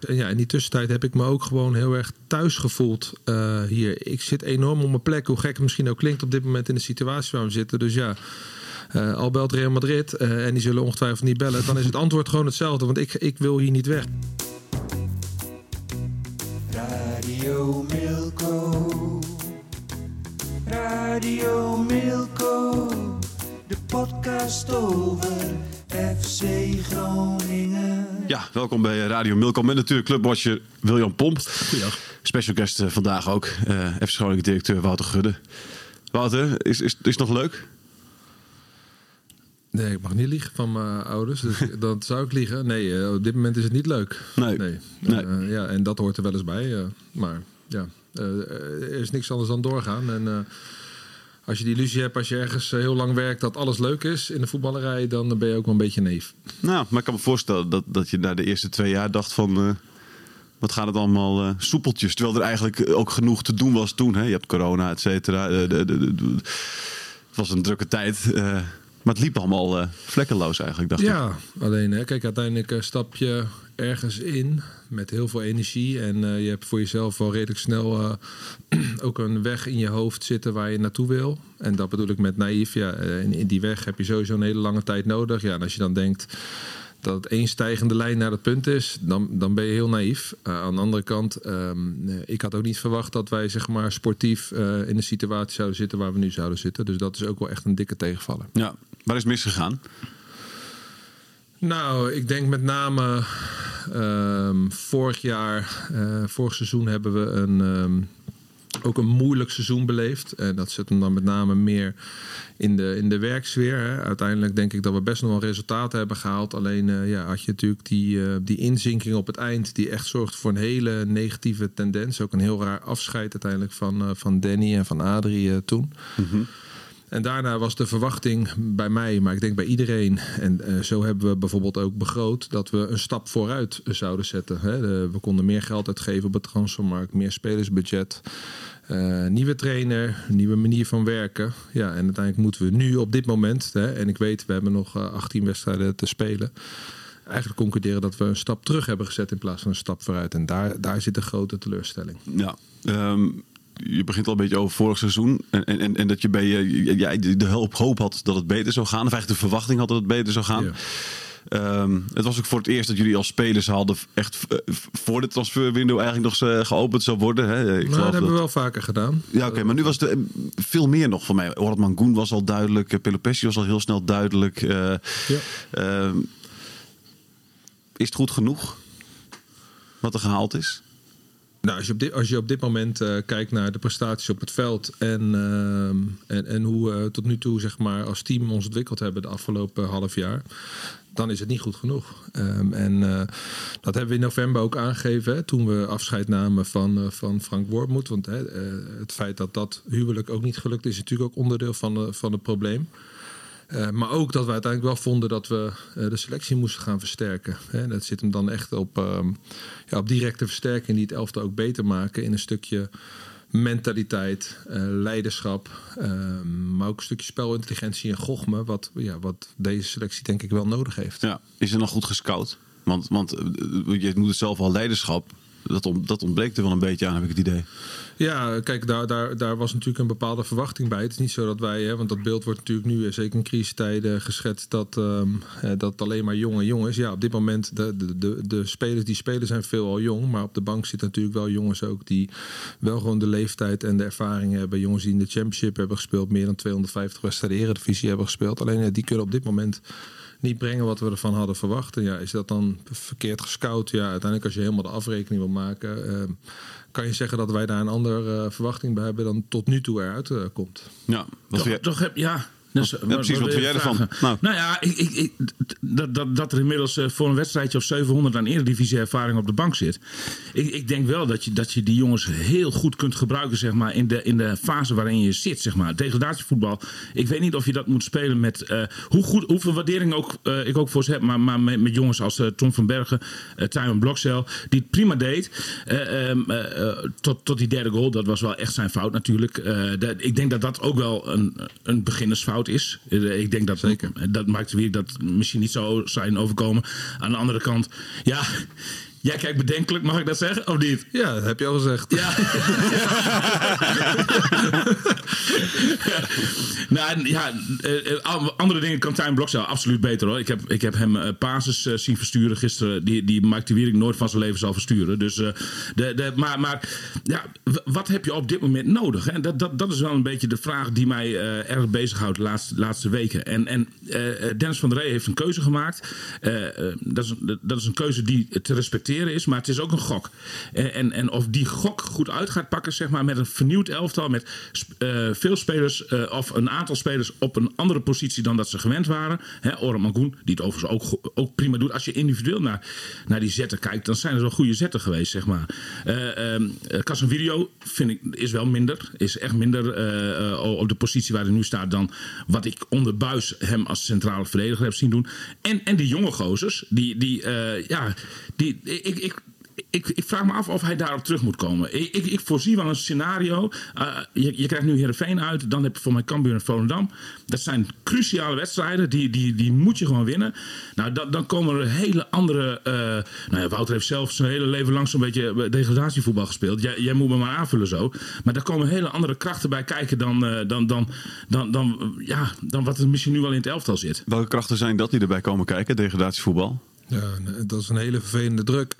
En ja, in die tussentijd heb ik me ook gewoon heel erg thuis gevoeld eh, hier. Ik zit enorm op mijn plek, hoe gek het misschien ook klinkt op dit moment in de situatie waar we zitten. Dus ja, uh, al belt Real Madrid uh, en die zullen ongetwijfeld niet bellen. Dan is het antwoord gewoon hetzelfde, want ik, ik wil hier niet weg. Radio Milko. Radio Milko. De podcast over FC Groningen. Ja, welkom bij Radio Milko met natuurlijk clubwatcher William Pomp. Goeiedag. Special guest uh, vandaag ook, uh, FC Groningen directeur Wouter Gudde. Wouter, is, is, is het nog leuk? Nee, ik mag niet liegen van mijn ouders. Dus dan zou ik liegen. Nee, uh, op dit moment is het niet leuk. Nee. nee. Nee. Uh, ja, en dat hoort er wel eens bij. Uh, maar ja, er is niks anders dan doorgaan. En als je die illusie hebt, als je ergens heel lang werkt, dat alles leuk is in de voetballerij, dan ben je ook wel een beetje neef. Nou, maar ik kan me voorstellen dat, dat je na de eerste twee jaar dacht van... wat gaat het allemaal soepeltjes? Terwijl er eigenlijk ook genoeg te doen was toen. Hè? Je hebt corona, et cetera. het was een drukke tijd. Maar het liep allemaal uh, vlekkeloos eigenlijk, dacht ja, ik. Ja, alleen hè, kijk, uiteindelijk uh, stap je ergens in met heel veel energie. En uh, je hebt voor jezelf wel redelijk snel ook een weg in je hoofd zitten waar je naartoe wil. En dat bedoel ik met naïef. Ja, in, in die weg heb je sowieso een hele lange tijd nodig. Ja, en als je dan denkt dat het één stijgende lijn naar het punt is, dan, dan ben je heel naïef. Uh, aan de andere kant, um, ik had ook niet verwacht dat wij zeg maar sportief uh, in de situatie zouden zitten waar we nu zouden zitten. Dus dat is ook wel echt een dikke tegenvaller. Ja, waar is het misgegaan? Nou, ik denk met name um, vorig jaar, uh, vorig seizoen hebben we een, um, ook een moeilijk seizoen beleefd. En dat zit hem dan met name meer in de, in de werksfeer. Hè. Uiteindelijk denk ik dat we best nog wel resultaten hebben gehaald. Alleen uh, ja, had je natuurlijk die, uh, die inzinking op het eind... die echt zorgt voor een hele negatieve tendens. Ook een heel raar afscheid uiteindelijk van, van Danny en van Adrie toen. Mm -hmm. En daarna was de verwachting bij mij, maar ik denk bij iedereen. En uh, zo hebben we bijvoorbeeld ook begroot dat we een stap vooruit zouden zetten. Hè. De, we konden meer geld uitgeven op het transfermarkt, meer spelersbudget. Uh, nieuwe trainer, nieuwe manier van werken. Ja, en uiteindelijk moeten we nu op dit moment, hè, en ik weet, we hebben nog uh, 18 wedstrijden te spelen. Eigenlijk concluderen dat we een stap terug hebben gezet in plaats van een stap vooruit. En daar, daar zit een grote teleurstelling. Ja, um je begint al een beetje over vorig seizoen. En, en, en dat je bij je ja, de hoop, hoop had dat het beter zou gaan. Of eigenlijk de verwachting had dat het beter zou gaan. Ja. Um, het was ook voor het eerst dat jullie als spelers hadden echt uh, voor de transferwindow eigenlijk nog uh, geopend zou worden. Hè? Ik nou, dat hebben we wel vaker gedaan. Ja, oké, okay, maar nu was het uh, veel meer nog van mij. Orad Mangoen was al duidelijk, Pelopessi was al heel snel duidelijk. Ja. is het goed genoeg wat er gehaald is? Nou, als je op dit, moment uh, kijkt naar de prestaties op het veld en, uh, en, en hoe we uh, tot nu toe zeg maar, als team ons ontwikkeld hebben de afgelopen half jaar, dan is het niet goed genoeg. Um, en uh, dat hebben we in november ook aangegeven toen we afscheid namen van, van Frank Wormoed. Want hè, het feit dat dat huwelijk ook niet gelukt is, is natuurlijk ook onderdeel van, van het probleem. Uh, maar ook dat we uiteindelijk wel vonden dat we uh, de selectie moesten gaan versterken. Hè, dat zit hem dan echt op, um, ja, op directe versterking die het elftal ook beter maken in een stukje mentaliteit, uh, leiderschap, maar ook een stukje spelintelligentie en gochme, wat, ja, wat deze selectie denk ik wel nodig heeft. Ja, is er nog goed gescout? Want, want je moet het zelf al leiderschap dat, dat ontbreekt er wel een beetje aan, heb ik het idee. Ja, kijk, daar, daar, daar was natuurlijk een bepaalde verwachting bij. Het is niet zo dat wij, hè, want dat beeld wordt natuurlijk nu, zeker in crisistijden, geschetst dat, um, dat alleen maar jonge jongens. Ja, op dit moment, de, de, de, spelers die spelen zijn veelal jong. Maar op de bank zitten natuurlijk wel jongens ook die wel gewoon de leeftijd en de ervaring hebben. Jongens die in de Championship hebben gespeeld, meer dan 250 wedstrijden Eredivisie hebben gespeeld. Alleen die kunnen op dit moment niet brengen wat we ervan hadden verwacht. En ja, is dat dan verkeerd gescout? Ja, uiteindelijk als je helemaal de afrekening wil maken, uh, kan je zeggen dat wij daar een andere uh, verwachting bij hebben dan tot nu toe eruit uh, komt. Ja, toch, toch heb, ja, Dus, Ja, precies, wat vind jij ervan? Nou. Nou ja, ik, ik, ik, dat, dat, dat er inmiddels eh, voor een wedstrijdje of 700 aan eredivisie ervaring op de bank zit. Ik, ik denk wel dat je, dat je die jongens heel goed kunt gebruiken zeg maar, in, de, in de fase waarin je zit. Zeg maar. Degradatievoetbal. Ik weet niet of je dat moet spelen met eh, hoe goed, hoeveel waardering ook, eh, ik ook voor ze heb. Maar, maar met, met jongens als Tom van Bergen, Tijmen Blokcel, die het prima deed. eh, ehm, eh, eh, tot, tot die derde goal. Dat was wel echt zijn fout natuurlijk. Dat- ik denk dat dat ook wel een, een beginnersfout is. Eh, ik denk dat Zeker. dat maakt weer dat misschien niet zo zijn overkomen. Aan de andere kant, ja. Jij kijkt bedenkelijk, mag ik dat zeggen? Of niet? Ja, dat heb je al gezegd. Ja. nou, ja, eh, eh, andere dingen kan Tijn Blokcel absoluut beter hoor. Ik heb, ik heb hem eh, basis eh, zien versturen gisteren. Die, die Mike de Wierik nooit van zijn leven zal versturen. Dus, de, de, maar maar ja, wat heb je op dit moment nodig? Hè? Dat, dat, dat is wel een beetje de vraag die mij erg bezighoudt de laatste, laatste weken. En, en Dennis van der Rey heeft een keuze gemaakt. Dat, is, dat is een keuze die te respecteren is, maar het is ook een gok. En, en, en of die gok goed uit gaat pakken, zeg maar, met een vernieuwd elftal, met eh, veel spelers eh, of een aantal spelers op een andere positie dan dat ze gewend waren. Hè, Mangoen, die het overigens ook, ook prima doet. Als je individueel naar, naar die zetten kijkt, dan zijn er wel goede zetten geweest, zeg maar. Eh ehm, eh, Casemiro vind ik is wel minder, is echt minder eh, eh, op de positie waar hij nu staat dan wat ik onder Buis hem als centrale verdediger heb zien doen. En, en die jonge gozers, die, die eh, ja, die, ik, ik, ik, ik vraag me af of hij daarop terug moet komen. Ik, ik, ik voorzie wel een scenario. Uh, je, je krijgt nu Heerenveen uit. Dan heb je voor mij Cambuur en Volendam. Dat zijn cruciale wedstrijden. Die, die, die moet je gewoon winnen. Nou, dan, dan komen er hele andere... Uh, nou Wouter heeft zelf zijn hele leven lang zo'n beetje degradatievoetbal gespeeld. Jij, jij moet me maar aanvullen zo. Maar daar komen hele andere krachten bij kijken dan, uh, dan, dan, dan, dan, ja, dan wat er misschien nu wel in het elftal zit. Welke krachten zijn dat die erbij komen kijken, degradatievoetbal? Ja, dat is een hele vervelende druk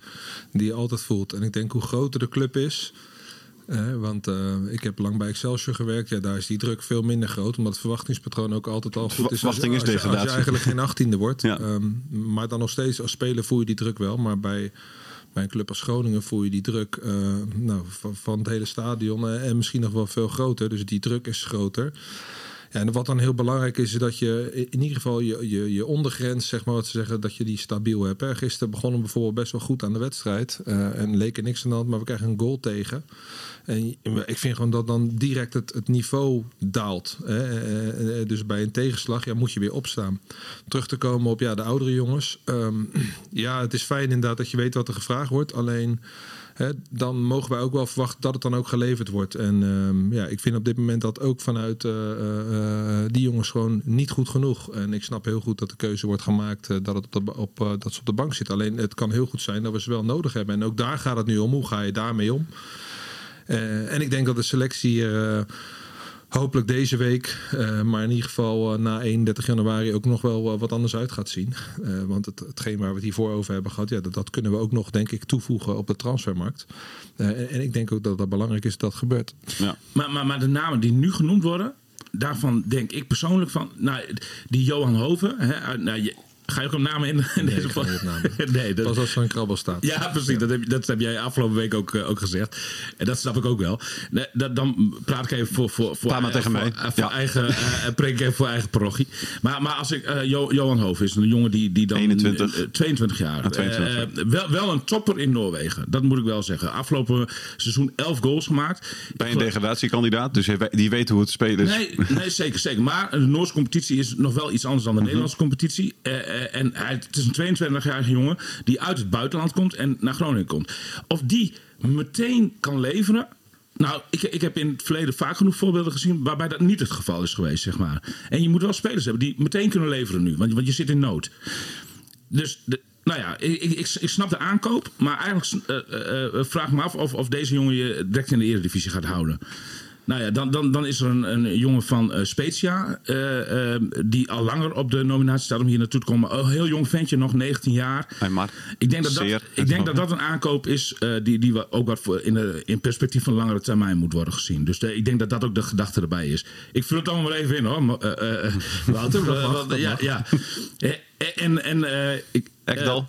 die je altijd voelt. En ik denk hoe groter de club is. Eh, want uh, ik heb lang bij Excelsior gewerkt. Ja, daar is die druk veel minder groot. Omdat het verwachtingspatroon ook altijd al goed is. Verwachting is als, je, degradatie. als je eigenlijk geen achttiende wordt. Ja. Um, maar dan nog steeds als speler voel je die druk wel. Maar bij, bij een club als Groningen voel je die druk uh, nou, van, van, het hele stadion. Uh, en misschien nog wel veel groter. Dus die druk is groter. En wat dan heel belangrijk is, is dat je in ieder geval je, je, je ondergrens, zeg maar wat ze zeggen, dat je die stabiel hebt. Hè. Gisteren begonnen we bijvoorbeeld best wel goed aan de wedstrijd. Uh, en leek er niks aan de hand, maar we krijgen een goal tegen. En ik vind gewoon dat dan direct het, niveau daalt. Hè. Dus bij een tegenslag ja, moet je weer opstaan. Terug te komen op ja, de oudere jongens. Um, ja, het is fijn inderdaad dat je weet wat er gevraagd wordt. Alleen Dan mogen wij ook wel verwachten dat het dan ook geleverd wordt. En um, ja, ik vind op dit moment dat ook vanuit uh, uh, die jongens gewoon niet goed genoeg. En ik snap heel goed dat de keuze wordt gemaakt dat, het op dat ze op de bank zitten. Alleen het kan heel goed zijn dat we ze wel nodig hebben. En ook daar gaat het nu om. Hoe ga je daarmee om? Eh, en ik denk dat de selectie hopelijk deze week, uh, maar in ieder geval uh, na 31 januari ook nog wel uh, wat anders uit gaat zien. want het, hetgeen waar we het hiervoor over hebben gehad, ja, dat, dat kunnen we ook nog, denk ik, toevoegen op de transfermarkt. En, en, ik denk ook dat dat belangrijk is dat dat gebeurt. Ja. Maar, maar, maar de namen die nu genoemd worden, daarvan denk ik persoonlijk van, nou, die Johan Hoven, hè, nou, je, Ga je ook op namen in, in nee, deze podcast? nee, dat... Pas als er een krabbel staat. Ja, precies. Ja. Dat, heb, dat heb jij afgelopen week ook, uh, ook gezegd. En dat snap ik ook wel. Nee, dat, dan praat ik even voor, voor, voor, maar tegen voor, mij. voor ja. eigen, uh, preek ik even voor eigen parochie. Maar, maar als ik, uh, jo, Johan Hoofd is een jongen die, die dan... 21. 22 jaar. Ah, 22. wel, wel een topper in Noorwegen. Dat moet ik wel zeggen. Afgelopen seizoen 11 goals gemaakt. Bij een degradatiekandidaat. Dus die weet hoe het spelen is. Nee, nee zeker, zeker. Maar de Noorse competitie is nog wel iets anders dan de -huh. Nederlandse competitie. En hij het is een 22-jarige jongen die uit het buitenland komt en naar Groningen komt. Of die meteen kan leveren. Nou, ik, ik heb in het verleden vaak genoeg voorbeelden gezien waarbij dat niet het geval is geweest, zeg maar. En je moet wel spelers hebben die meteen kunnen leveren nu, want, want je zit in nood. Dus de, nou ja, ik, ik, ik, snap de aankoop, maar eigenlijk uh, uh, vraag me af of, of deze jongen je direct in de eredivisie gaat houden. Nou ja, dan, dan, dan is er een, een jongen van uh, Spezia. Uh, uh, die al langer op de nominatie staat om hier naartoe te komen. Een heel jong ventje, nog 19 jaar. Hey, maar ik denk dat dat, zeer, ik denk dat, dat een aankoop is. die, die ook wat voor in, de, in perspectief van langere termijn moet worden gezien. Dus ik denk dat dat ook de gedachte erbij is. Ik vul het allemaal maar even in hoor. Wouter. ja, ja. En, en ik. Ekdal.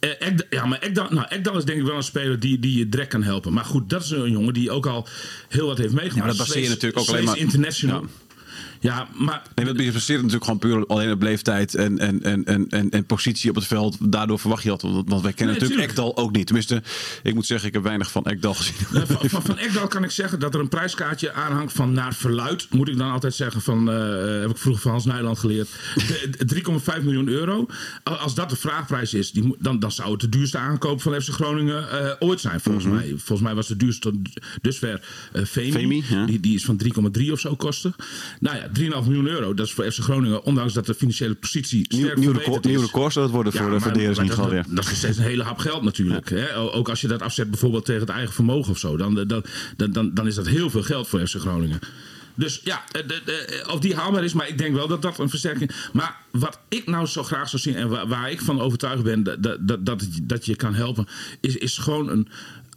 Ek, ja, maar Ekdal, nou, Ekdal is denk ik wel een speler die, die je direct kan helpen. Maar goed, dat is een jongen die ook al heel wat heeft meegemaakt. Ja, maar dat baseer je natuurlijk ook alleen maar... International. Ja. Ja, maar Nee, je baseert natuurlijk gewoon puur alleen op leeftijd en, en, en, en, en, en positie op het veld. Daardoor verwacht je dat. Want want wij kennen Nee, natuurlijk tuurlijk. Ekdal ook niet. Tenminste, ik moet zeggen, ik heb weinig van Ekdal gezien. Van, van, van Ekdal kan ik zeggen dat er een prijskaartje aanhangt van naar verluid. Moet ik dan altijd zeggen van, eh, heb ik vroeger van Hans Nijland geleerd. De- 3,5 miljoen euro. Al- Als dat de vraagprijs is, die, dan, dan zou het de duurste aankoop van FC Groningen eh, ooit zijn. Volgens mij. Volgens mij was de duurste tot dusver eh Femi. Femi, ja. die, die is van 3,3 of zo kosten. Nou ja, 3,5 miljoen euro. Dat is voor FC Groningen, ondanks dat de financiële positie sterk nieuw, record, is. nieuw record zou het worden voor de maar- dat, weer. dat is nog steeds een hele hap geld natuurlijk. Hè? Ook als je dat afzet bijvoorbeeld tegen het eigen vermogen of zo. Dan, dan, dan, dan, dan is dat heel veel geld voor FC Groningen. Dus ja, eh, de, de, of die haalbaar is, maar ik denk wel dat dat een versterking Maar wat ik nou zo graag zou zien en waar, waar ik van overtuigd ben dat, dat, dat, dat je kan helpen, is, is gewoon een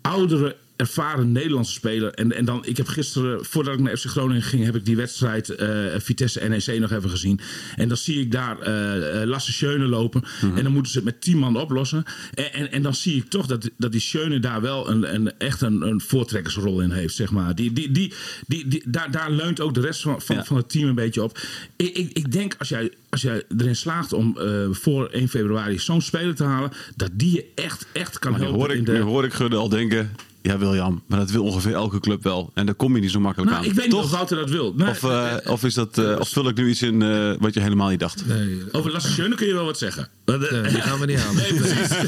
oudere ervaren Nederlandse speler. En, en dan, ik heb gisteren, voordat ik naar FC Groningen ging, heb ik die wedstrijd eh, Vitesse NEC nog even gezien. En dan zie ik daar eh eh, Lasse Schöne lopen. En dan moeten ze het met tien man oplossen. En, en, en dan zie ik toch dat, dat die Schöne daar wel een, een, echt een, een voortrekkersrol in heeft, zeg maar. Die, die, die, die, die- daar, daar leunt ook de rest van, van, Ja. van het team een beetje op. Ik, ik, ik denk als jij, als jij erin slaagt om voor 1 februari zo'n speler te halen, dat die je echt, echt kan Maar helpen. hoor, ik, in de, nu hoor ik Gudde al denken, ja William, maar dat wil ongeveer elke club wel. En daar kom je niet zo makkelijk nou, aan. ik weet niet Toch? of Wouter dat wil. Nee, Of, eh, of, is dat, eh, of vul ik nu iets in eh, wat je helemaal niet dacht? Nee, Over Lasse Schöne kun je wel wat zeggen. Nee, die gaan we niet aan. Nee, precies.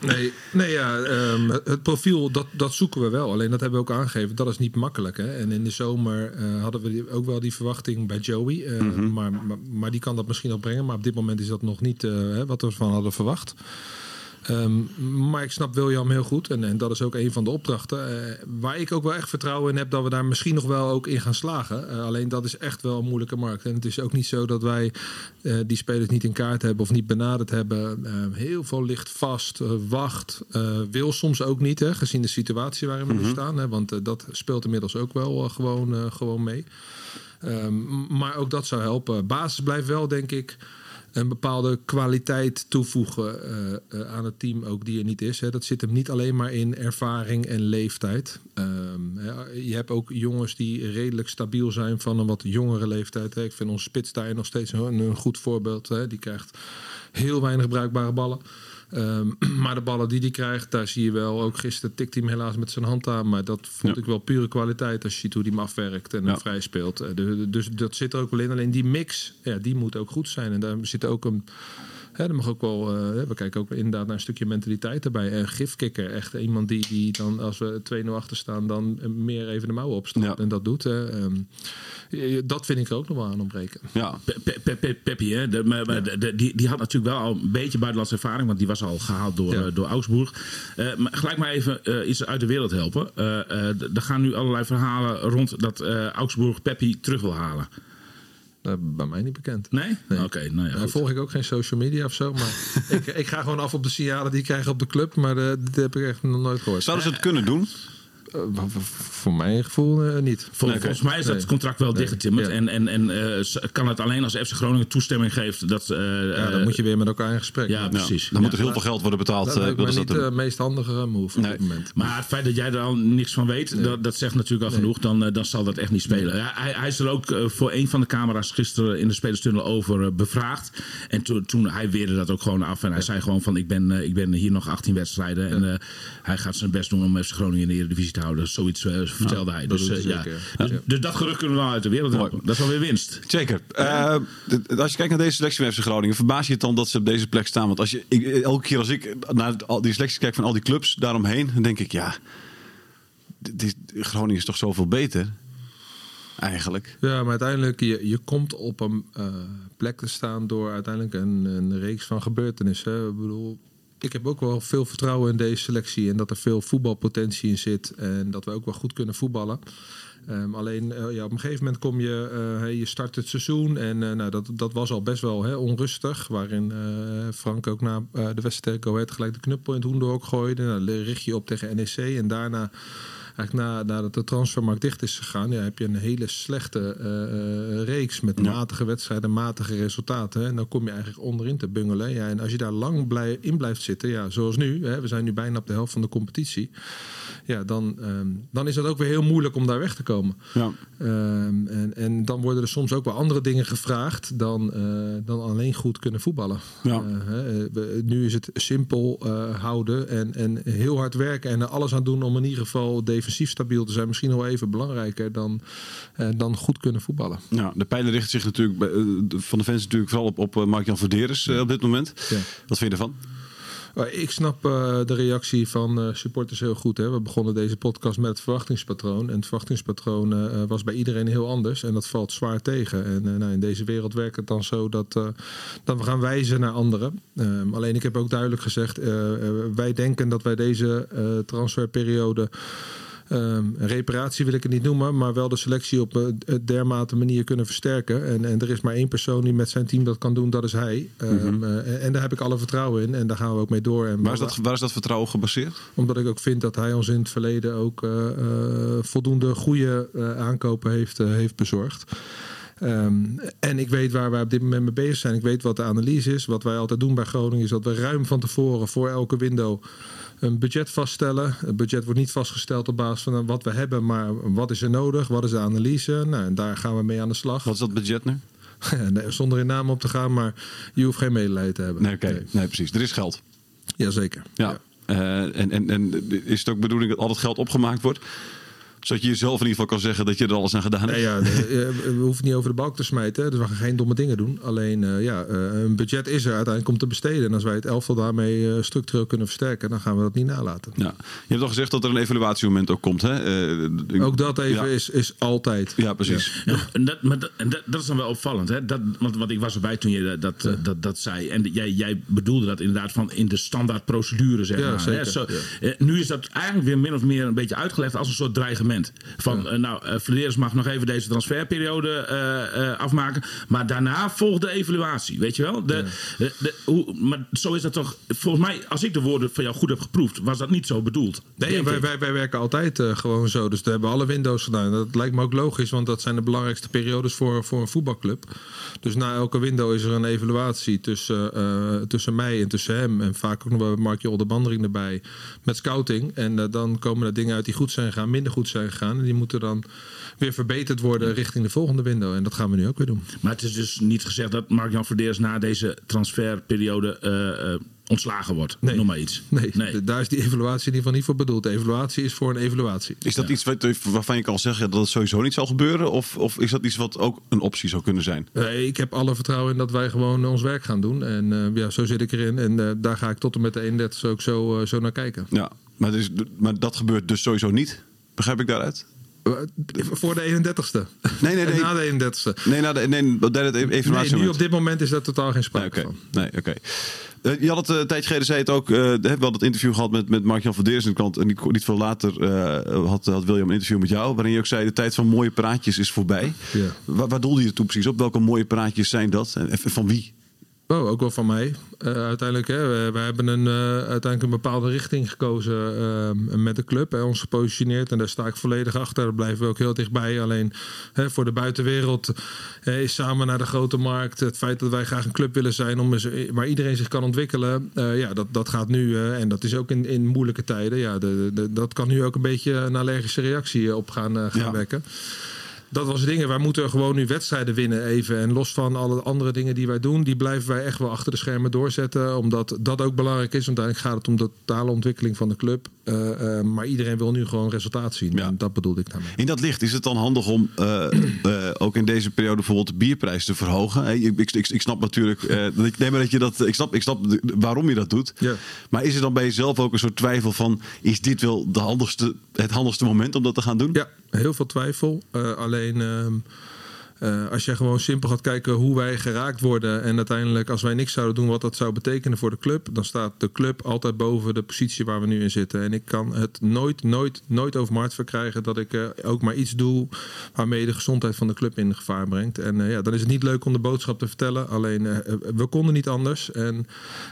Nee, nee ja, ehm, het profiel, dat, dat zoeken we wel. Alleen dat hebben we ook aangegeven. Dat is niet makkelijk. Hè? En in de zomer eh, hadden we ook wel die verwachting bij Joey. eh, maar, maar, maar die kan dat misschien nog brengen. Maar op dit moment is dat nog niet eh, hè, wat we van hadden verwacht. Ehm, maar ik snap William heel goed. En, en dat is ook een van de opdrachten. eh, waar ik ook wel echt vertrouwen in heb dat we daar misschien nog wel ook in gaan slagen. Eh, alleen dat is echt wel een moeilijke markt. En het is ook niet zo dat wij eh, die spelers niet in kaart hebben of niet benaderd hebben. Eh, heel veel ligt vast, wacht. wil soms ook niet, hè, gezien de situatie waarin we nu staan. Hè, want dat speelt inmiddels ook wel gewoon, gewoon mee. Ehm, maar ook dat zou helpen. Basis blijft wel, denk ik, een bepaalde kwaliteit toevoegen eh, eh, aan het team, ook die er niet is. Hè. Dat zit hem niet alleen maar in ervaring en leeftijd. Ehm, je hebt ook jongens die redelijk stabiel zijn van een wat jongere leeftijd. Hè. Ik vind onze spits daar nog steeds een, een goed voorbeeld. Hè. Die krijgt heel weinig bruikbare ballen. Ehm, maar de ballen die hij krijgt, daar zie je wel. Ook gisteren tikt hij hem helaas met zijn hand aan. Maar dat vond Ja. ik wel pure kwaliteit als je ziet hoe hij hem afwerkt en Ja. hem vrij speelt. Eh, Dus dat zit er ook wel in. Alleen die mix, ja, die moet ook goed zijn. En daar zit ook een. Hè, er mag ook wel, eh, we kijken ook inderdaad naar een stukje mentaliteit erbij. En gifkikker, echt iemand die, die dan als we 2-0 achter staan, dan eh, meer even de mouwen opstapt Ja. en dat doet. Hè. Ehm, eh, dat vind ik er ook nog wel aan ontbreken. Ja, Pe- Pe- Pe- Pe- Peppi, hè? De, maar- maar de- de- die, die had natuurlijk wel al een beetje buitenlandse ervaring, want die was al gehaald door, Ja. door Augsburg. Eh, maar gelijk maar even eh, iets uit de wereld helpen. Eh, eh, er gaan nu allerlei verhalen rond dat eh, Augsburg Peppi terug wil halen. Eh, bij mij niet bekend. Nee? Nee. Oké, nou ja. Goed. volg ik ook geen social media of zo. Maar ik, ik ga gewoon af op de signalen die ik krijg op de club. Maar eh, dit heb ik echt nog nooit gehoord. zouden ze het kunnen doen? Eh, voor mijn gevoel eh, niet. Vol- Nee, volgens mij is dat Nee. contract wel Nee. dichtgetimmerd. Ja. En, en, en eh, kan het alleen als FC Groningen toestemming geeft. Dat, eh, Ja, dan moet je weer met elkaar in gesprek. Ja, precies. Dan moet er heel veel geld worden betaald. dat eh, ze niet de meest handige move op Nee. dit moment. Maar het feit dat jij er al niks van weet, dat, dat zegt natuurlijk al genoeg. Dan, eh, dan zal dat echt niet spelen. Ja, hij, hij is er ook voor een van de camera's gisteren in de spelerstunnel over bevraagd. En toen, toen hij weerde dat ook gewoon af. En hij zei gewoon van ik ben, eh, ik ben hier nog 18 wedstrijden. En eh, hij gaat zijn best doen om FC Groningen in de Eredivisie te houden. Zoiets eh, vertelde hij. Dus, eh, ja. Dus, ja. dus dat gerucht kunnen we wel uit de wereld helpen. Dat is alweer winst. Zeker. Eh, als je kijkt naar deze selectie van FC Groningen, verbaas je het dan dat ze op deze plek staan? Want als je, ik, elke keer als ik naar al die selecties kijk van al die clubs daaromheen, dan denk ik, ja, Groningen is toch zoveel beter? Eigenlijk. Ja, maar uiteindelijk, je, je komt op een eh, plek te staan door uiteindelijk een, een reeks van gebeurtenissen. hè. Ik bedoel, ik heb ook wel veel vertrouwen in deze selectie en dat er veel voetbalpotentie in zit en dat we ook wel goed kunnen voetballen. Ehm, alleen eh, ja, op een gegeven moment kom je, eh, je start het seizoen en eh, nou, dat, dat was al best wel hè, onrustig. Waarin Frank ook na de wedstrijd Go gelijk de knuppel in het hoenderhok gooide. Nou, richt je op tegen NEC en daarna eigenlijk na, nadat de transfermarkt dicht is gegaan, ja, heb je een hele slechte eh, eh, reeks met Ja. matige wedstrijden, matige resultaten. Hè. En dan kom je eigenlijk onderin te bungelen. Ja, en als je daar lang blij, in blijft zitten, ja, zoals nu, hè, we zijn nu bijna op de helft van de competitie. Ja, dan, ehm, dan is het ook weer heel moeilijk om daar weg te komen. Ja. Ehm, en, en dan worden er soms ook wel andere dingen gevraagd dan, eh, dan alleen goed kunnen voetballen. Ja. Hè, we- nu is het simpel houden en, en heel hard werken en er alles aan doen om in ieder geval defensief stabiel te zijn. Misschien wel even belangrijker dan, eh, dan goed kunnen voetballen. Ja, de pijlen richten zich natuurlijk bij, eh, van de fans natuurlijk vooral op, op eh, Mark-Jan Verderes op dit moment. Ja. Wat vind je ervan? Ik snap de reactie van supporters heel goed. Hè. We begonnen deze podcast met het verwachtingspatroon. En het verwachtingspatroon was bij iedereen heel anders. En dat valt zwaar tegen. En nou, in deze wereld werkt het dan zo dat, dat we gaan wijzen naar anderen. Ehm, alleen ik heb ook duidelijk gezegd, wij denken dat wij deze transferperiode. Een reparatie wil ik het niet noemen, maar wel de selectie op een dermate manier kunnen versterken. En, en er is maar één persoon die met zijn team dat kan doen, dat is hij. Ehm, eh, en daar heb ik alle vertrouwen in en daar gaan we ook mee door. En Waar is dat, waar is dat vertrouwen gebaseerd? omdat ik ook vind dat hij ons in het verleden ook eh, voldoende goede aankopen heeft, heeft bezorgd. Ehm, en ik weet waar wij op dit moment mee bezig zijn. Ik weet wat de analyse is. Wat wij altijd doen bij Groningen is dat we ruim van tevoren voor elke window een budget vaststellen. Het budget wordt niet vastgesteld op basis van wat we hebben, maar wat is er nodig? Wat is de analyse? Nou, en daar gaan we mee aan de slag. Wat is dat budget nu? Nee, Zonder in naam op te gaan, maar je hoeft geen medelijden te hebben. Nee. Nee, precies. Er is geld. Jazeker. Ja. Eh, en, en, en is het ook bedoeling dat al het geld opgemaakt wordt? Zodat je jezelf in ieder geval kan zeggen dat je er alles aan gedaan hebt? Ja, de- eh, we hoeven het niet over de balk te smijten. hè. Dus we gaan geen domme dingen doen. Alleen, eh, ja, eh, een budget is er uiteindelijk om te besteden. En als wij het elftal daarmee eh, structureel kunnen versterken, dan gaan we dat niet nalaten. Ja. Je hebt al gezegd dat er een evaluatiemoment ook komt. Hè? Eh, Ook dat even Ja. is, is altijd. Ja, precies. Ja, en dat, maar dat, en dat, dat is dan wel opvallend. Hè? Dat, want, want ik was erbij toen je dat, dat, dat, dat zei. En jij, jij bedoelde dat inderdaad van in de standaard procedure. Zeg Ja, maar, zeker, Hè? Zo, ja. eh, nu is dat eigenlijk weer min of meer een beetje uitgelegd als een soort dreigement. Van eh, nou, Flederis mag nog even deze transferperiode eh, afmaken. Maar daarna volgt de evaluatie. Weet je wel? De, de, de- hoe, maar zo is dat toch. Volgens mij, als ik de woorden van jou goed heb geproefd, was dat niet zo bedoeld. Nee, wij, wij, wij werken altijd gewoon zo. Dus we hebben alle windows gedaan. Dat lijkt me ook logisch, want dat zijn de belangrijkste periodes voor, voor een voetbalclub. Dus na elke window is er een evaluatie tussen, tussen mij en tussen hem. En vaak ook nog wel Markje Olderbandering erbij met scouting. En dan komen er dingen uit die goed zijn gegaan, minder goed zijn gegaan. En die moeten dan weer verbeterd worden richting de volgende window. En dat gaan we nu ook weer doen. Maar het is dus niet gezegd dat Mark-Jan Verdeers na deze transferperiode eh, eh, ontslagen wordt. Nee. Noem maar iets. Nee, d- daar is die evaluatie in ieder geval niet voor bedoeld. De evaluatie is voor een evaluatie. Is dat iets wat, waarvan je kan zeggen dat het sowieso niet zal gebeuren? Of, of is dat iets wat ook een optie zou kunnen zijn? Nee, ik heb alle vertrouwen in dat wij gewoon ons werk gaan doen. En eh, ja, zo zit ik erin. En eh, daar ga ik tot en met de 31 ook zo, eh, zo naar kijken. Ja, maar, is, maar dat gebeurt dus sowieso niet. Begrijp ik daaruit? Eh, Voor de 31ste. Nee, nee, nee. na de 31ste. Nee, nou, de, nee, derde Nee, evaluatie. nu op dit moment is daar totaal geen Nee, sprake oké. van. Nee, oké. Eh, je had het eh, een tijdje geleden, zei het ook, eh, we wel dat interview gehad met, met Mark-Jan van Deers. En niet, niet veel later had, had William een interview met jou, waarin je ook zei, de tijd van mooie praatjes is voorbij. Ja. Waar, waar doelde je toen precies op? Welke mooie praatjes zijn dat? En, en van wie? Oh, ook wel van mij. Eh, uiteindelijk, hè, we, we hebben een, eh, uiteindelijk een bepaalde richting gekozen eh, met de club. En ons gepositioneerd. En daar sta ik volledig achter. Daar blijven we ook heel dichtbij. Alleen hè, voor de buitenwereld eh, is samen naar de grote markt. Het feit dat wij graag een club willen zijn om eens, waar iedereen zich kan ontwikkelen. eh, ja, dat, dat gaat nu. eh, en dat is ook in, in moeilijke tijden. Ja, de, de, dat kan nu ook een beetje een allergische reactie op gaan, eh, gaan Ja. wekken. Dat was dingen. Wij moeten gewoon nu wedstrijden winnen even. En los van alle andere dingen die wij doen, die blijven wij echt wel achter de schermen doorzetten. Omdat dat ook belangrijk is. Want uiteindelijk gaat het om de totale ontwikkeling van de club. Eh, eh, maar iedereen wil nu gewoon resultaat zien. Ja. En dat bedoelde ik daarmee. In dat licht is het dan handig om eh, ook in deze periode bijvoorbeeld de bierprijs te verhogen. Hey, ik, ik, ik, snap natuurlijk, dat ik, nee, maar dat je dat, ik snap, ik snap waarom je dat doet. Ja. Maar is er dan bij jezelf ook een soort twijfel van, is dit wel de handigste, het handigste moment om dat te gaan doen? Ja, heel veel twijfel. Eh, alleen ehm, eh, als je gewoon simpel gaat kijken hoe wij geraakt worden. En uiteindelijk, als wij niks zouden doen, wat dat zou betekenen voor de club. Dan staat de club altijd boven de positie waar we nu in zitten. En ik kan het nooit, nooit, nooit over mijn hart verkrijgen dat ik eh, ook maar iets doe waarmee je de gezondheid van de club in gevaar brengt. En eh, ja, dan is het niet leuk om de boodschap te vertellen. Alleen we konden niet anders. En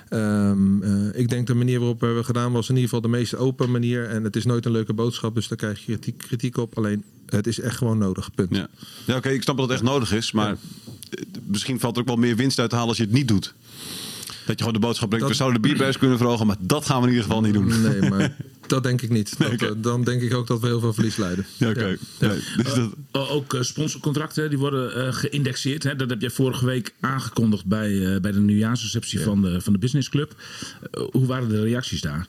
ehm, eh, ik denk de manier waarop we hebben gedaan was in ieder geval de meest open manier. En het is nooit een leuke boodschap, dus daar krijg je kritiek op. Alleen het is echt gewoon nodig. Punt. Ja, ja oké, ik snap dat het echt nodig is. Maar eh, misschien valt er ook wel meer winst uit te halen als je het niet doet. Dat je gewoon de boodschap brengt, Dat- we zouden de bierprijs kunnen verhogen, maar dat gaan we in ieder geval niet doen. Nee, maar dat denk ik niet. Dat, eh, Dan denk ik ook dat we heel veel verlies leiden. Ja, oké. Nee, dus dat- O- Ook eh, sponsorcontracten die worden eh, geïndexeerd. Hè? Dat heb jij vorige week aangekondigd bij, eh, bij de nieuwjaarsreceptie van, de, van de Business Club. Eh, hoe waren de reacties daar?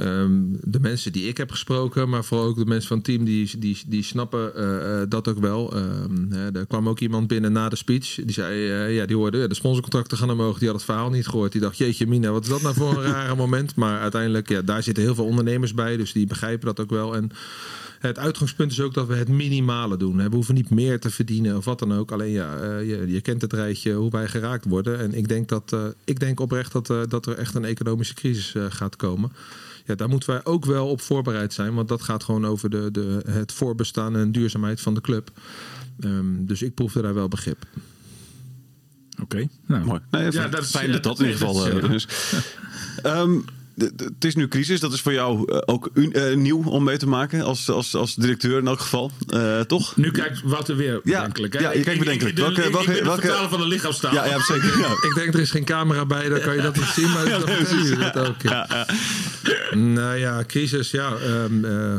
Ehm, de mensen die ik heb gesproken, maar vooral ook de mensen van het team, die, die, die snappen eh, eh, dat ook wel. Ehm, hè, er kwam ook iemand binnen na de speech. Die zei, eh, ja, die hoorde ja, de sponsorcontracten gaan omhoog. Die had het verhaal niet gehoord. Die dacht, jeetje mina, wat is dat nou voor een rare moment? Maar uiteindelijk, ja, daar zitten heel veel ondernemers bij. Dus die begrijpen dat ook wel. En het uitgangspunt is ook dat we het minimale doen. hè. We hoeven niet meer te verdienen of wat dan ook. Alleen ja, je, je kent het rijtje hoe wij geraakt worden. En ik denk, dat, ik denk oprecht dat, dat er echt een economische crisis gaat komen. Ja, daar moeten wij ook wel op voorbereid zijn. Want dat gaat gewoon over de, de, het voorbestaan en duurzaamheid van de club. Ehm, dus ik proefde daar wel begrip. Oké, nou, Mooi. Nee, Ja, fijn dat is- fijn dat dat in ieder geval is, eh, ja. is. Het is nu crisis, dat is voor jou eh, ook un- eh, nieuw om mee te maken als, als, als directeur in elk geval, Eh, toch? Nu kijkt Wouter weer Ja, bedenkelijk. hè? ja, je Ik- kijkt ik- bedenkelijk. Ik, ik, Welke- ik, welke- vertaler van de lichaamstaal. Ja, ja zeker. Ja. Ik denk, er is geen camera bij, dan kan je dat niet zien. Maar dat vertellen jullie dat ook. Ja. Nou ja, crisis, ja. ehm, eh,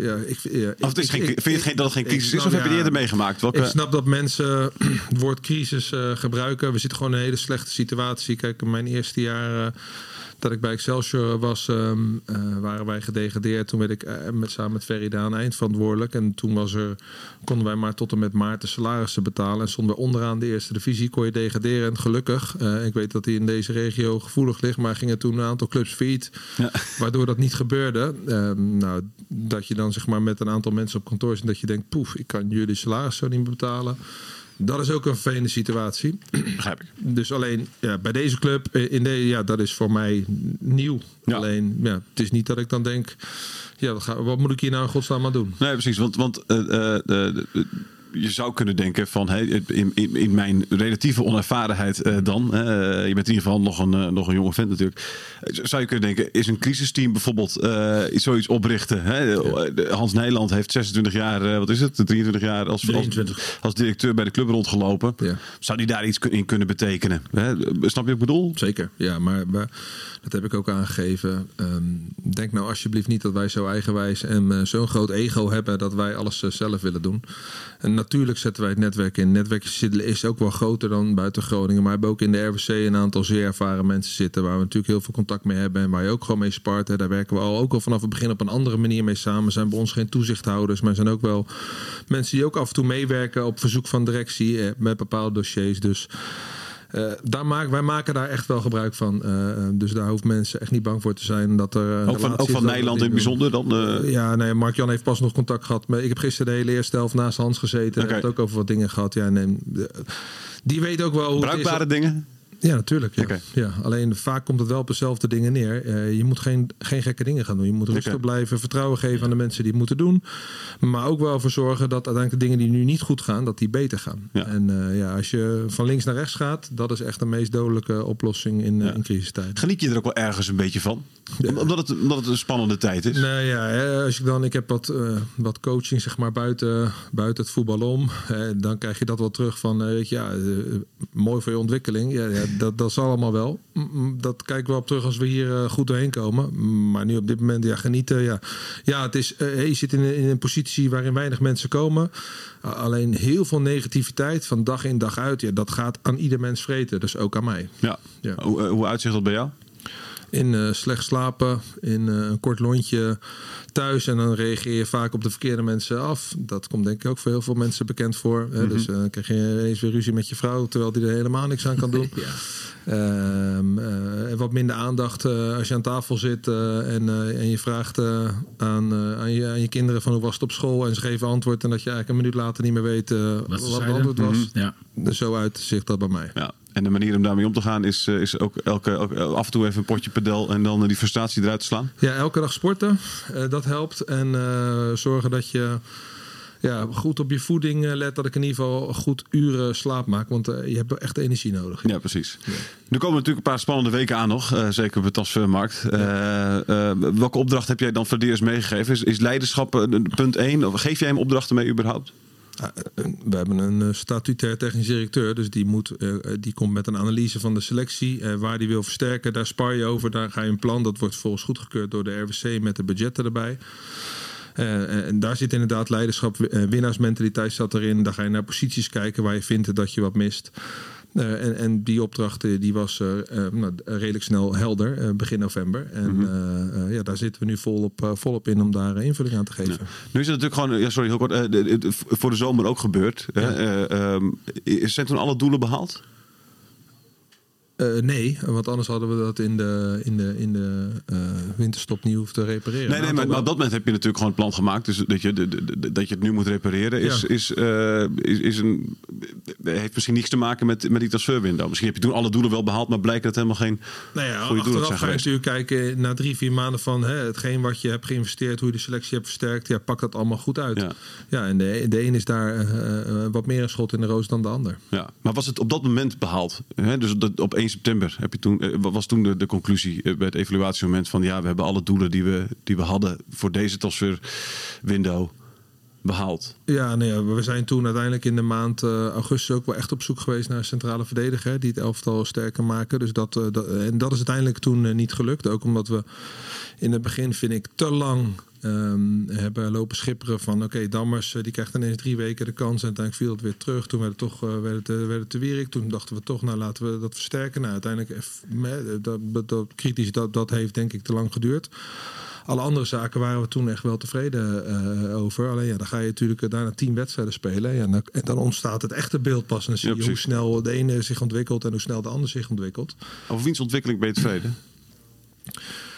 ja ik, ja, Of het is ik- geen, ik- vind je het geen, dat het geen ik crisis is, of heb je die ja, eerder meegemaakt? Welke, Ik snap dat mensen het woord crisis eh, gebruiken. We zitten gewoon in een hele slechte situatie. Kijk, in mijn eerste jaar eh, dat ik bij Excelsior was, ehm, eh, waren wij gedegradeerd. Toen werd ik eh, met, samen met Ferry Daan eindverantwoordelijk. En toen was er, konden wij maar tot en met maart de salarissen betalen. En stonden we onderaan de eerste divisie, kon je degraderen. En gelukkig, eh, ik weet dat hij in deze regio gevoelig ligt, maar gingen toen een aantal clubs failliet. Ja. Waardoor dat niet gebeurde. Ehm, nou, dat je dan zeg maar met een aantal mensen op kantoor zit. Dat je denkt, poef, ik kan jullie salaris zo niet meer betalen. Dat is ook een vervelende situatie. Begrijp ik. Dus alleen ja, bij deze club, eh, in de, ja, dat is voor mij nieuw. Ja. Alleen, ja, het is niet dat ik dan denk, ja, wat, ga, wat moet ik hier nou in godsnaam aan doen? Nee, precies. Want, want eh, eh, je zou kunnen denken van hey, in, in, in mijn relatieve onervarenheid eh, dan, eh, je bent in ieder geval nog een, eh, nog een jonge vent natuurlijk, zou je kunnen denken, is een crisisteam bijvoorbeeld zoiets oprichten? Hè? Hans Nederland heeft 26 jaar, wat is het, 23 jaar als, als, 23. als directeur bij de club rondgelopen. Ja. Zou die daar iets in kunnen betekenen? Hè? Snap je wat ik bedoel? Zeker, ja, maar dat heb ik ook aangegeven. Ehm, denk nou alsjeblieft niet dat wij zo eigenwijs en zo'n groot ego hebben dat wij alles zelf willen doen. En natuurlijk zetten wij het netwerk in. Het netwerk is ook wel groter dan buiten Groningen, maar we hebben ook in de RWC een aantal zeer ervaren mensen zitten waar we natuurlijk heel veel contact mee hebben en waar je ook gewoon mee spart. Hè. Daar werken we al ook al vanaf het begin op een andere manier mee samen. Zijn bij ons geen toezichthouders, maar zijn ook wel mensen die ook af en toe meewerken op verzoek van directie eh, met bepaalde dossiers. Dus eh, daar maken, wij maken daar echt wel gebruik van. Eh, eh, dus daar hoeft mensen echt niet bang voor te zijn. Dat er, Ook van, ook Nederland in het bijzonder dan? Ja, nee, Mark-Jan heeft pas nog contact gehad. Met, ik heb gisteren de hele eerste helft naast Hans gezeten. Oké. Heeft ook over wat dingen gehad. Ja, nee, die weet ook wel hoe bruikbare dingen? Ja, natuurlijk. Ja. Ja, alleen vaak komt het wel op dezelfde dingen neer. Eh, je moet geen, geen gekke dingen gaan doen. Je moet rustig blijven, vertrouwen geven aan de mensen die het moeten doen. Maar ook wel voor zorgen dat uiteindelijk de dingen die nu niet goed gaan, dat die beter gaan. Ja. En eh, ja, als je van links naar rechts gaat, dat is echt de meest dodelijke oplossing in, eh, Ja. in crisistijd. Geniet je er ook wel ergens een beetje van? Om- Omdat het, omdat het een spannende tijd is? Nee, ja, als ik dan, ik heb wat, wat coaching zeg maar buiten, buiten het voetbal om. Dan krijg je dat wel terug van, weet je, ja, mooi voor je ontwikkeling. Ja, ja, dat, dat is allemaal wel. Dat kijken we op terug als we hier eh, goed doorheen komen. Maar nu op dit moment, ja, genieten. Ja, ja het is, eh, je zit in, een- in een positie waarin weinig mensen komen. Alleen heel veel negativiteit van dag in dag uit. Ja, dat gaat aan ieder mens vreten, dus ook aan mij. Ja. Ja. Hoe, eh, hoe uitzicht dat bij jou? In eh, slecht slapen, in eh, een kort lontje thuis. En dan reageer je vaak op de verkeerde mensen af. Dat komt denk ik ook voor heel veel mensen bekend voor. Hè? Dus eh, dan krijg je ineens weer ruzie met je vrouw, terwijl die er helemaal niks aan kan doen. Ja. Ehm, eh, en wat minder aandacht eh, als je aan tafel zit eh, en, eh, en je vraagt eh, aan, eh, aan, je, aan je kinderen van hoe was het op school en ze geven antwoord en dat je eigenlijk een minuut later niet meer weet Wat wat het antwoord was. Mhm. Ja. Dus zo uit zich dat bij mij. Ja. En de manier om daarmee om te gaan is, eh, is ook elke, af en toe even een potje pedel en dan eh, die frustratie eruit te slaan. Ja, elke dag sporten, eh, dat helpt. En zorgen dat je ja, goed op je voeding let, dat ik in ieder geval goed uren slaap maak. Want je hebt echt energie nodig. Ja, precies. Nu komen natuurlijk een paar spannende weken aan nog, zeker op de transfermarkt. Welke opdracht heb jij dan voor meegegeven? Is, is leiderschap punt 1? Of geef jij hem opdrachten mee überhaupt? Ja, eh, we hebben een eh, statutair technisch directeur, dus die, moet, eh, eh, die komt met een analyse van de selectie. eh, waar die wil versterken, daar spar je over. Daar ga je een plan, dat wordt volgens goedgekeurd door de RWC met de budgetten erbij. Eh, en daar zit inderdaad leiderschap, eh, winnaarsmentaliteit zat erin. Daar ga je naar posities kijken waar je vindt dat je wat mist. Eh, en, en die opdracht eh, die was eh, nou, redelijk snel helder, begin november. En eh, ja, daar zitten we nu volop, volop in om daar invulling aan te geven. Nu is het natuurlijk gewoon, ja, sorry, heel kort, de- de- de- voor de zomer ook gebeurd. Eh, ehm, zijn toen alle doelen behaald? Eh, nee, want anders hadden we dat in de, in de, in de eh, winterstop niet hoeven te repareren. Nee, nee, maar op dat moment heb je natuurlijk gewoon het plan gemaakt. Dus dat je, de- dat je het nu moet repareren is, Ja. is, eh, is, is een, heeft misschien niets te maken met, met die transferwindow. Misschien heb je toen alle doelen wel behaald, maar blijkt dat het helemaal geen Nou ja, goede doelen zijn ga je natuurlijk kijken na drie, vier maanden van hè, hetgeen wat je hebt geïnvesteerd, hoe je de selectie hebt versterkt. Ja, pak dat allemaal goed uit. Ja. Ja, en de, de een is daar wat meer een schot in de roos dan de ander. Ja, maar was het op dat moment behaald? Hè? Dus dat, op 1 september heb je toen, eh, was toen de, de conclusie eh, bij het evaluatiemoment van ja, we hebben alle doelen die we, die we hadden voor deze transferwindow behaald. Ja, nee, we zijn toen uiteindelijk in de maand eh, augustus ook wel echt op zoek geweest naar een centrale verdediger die het elftal sterker maken. Dus dat, eh, en dat is uiteindelijk toen eh, niet gelukt. Ook omdat we in het begin, vind ik, te lang ehm, hebben lopen schipperen van oké, Dammers die krijgt ineens drie weken de kans en uiteindelijk viel het weer terug. Toen werd het toch werd het, werd het te wierig. Toen dachten we toch, nou laten we dat versterken. Nou, uiteindelijk, dat, dat, dat, kritisch, dat, dat heeft denk ik te lang geduurd. Alle andere zaken waren we toen echt wel tevreden over. Alleen ja, dan ga je natuurlijk daarna tien wedstrijden spelen. Ja, en dan, ontstaat het echte beeld pas. En zie Ja, je hoe snel de ene zich ontwikkelt en hoe snel de ander zich ontwikkelt. Over wiens ontwikkeling ben je tevreden?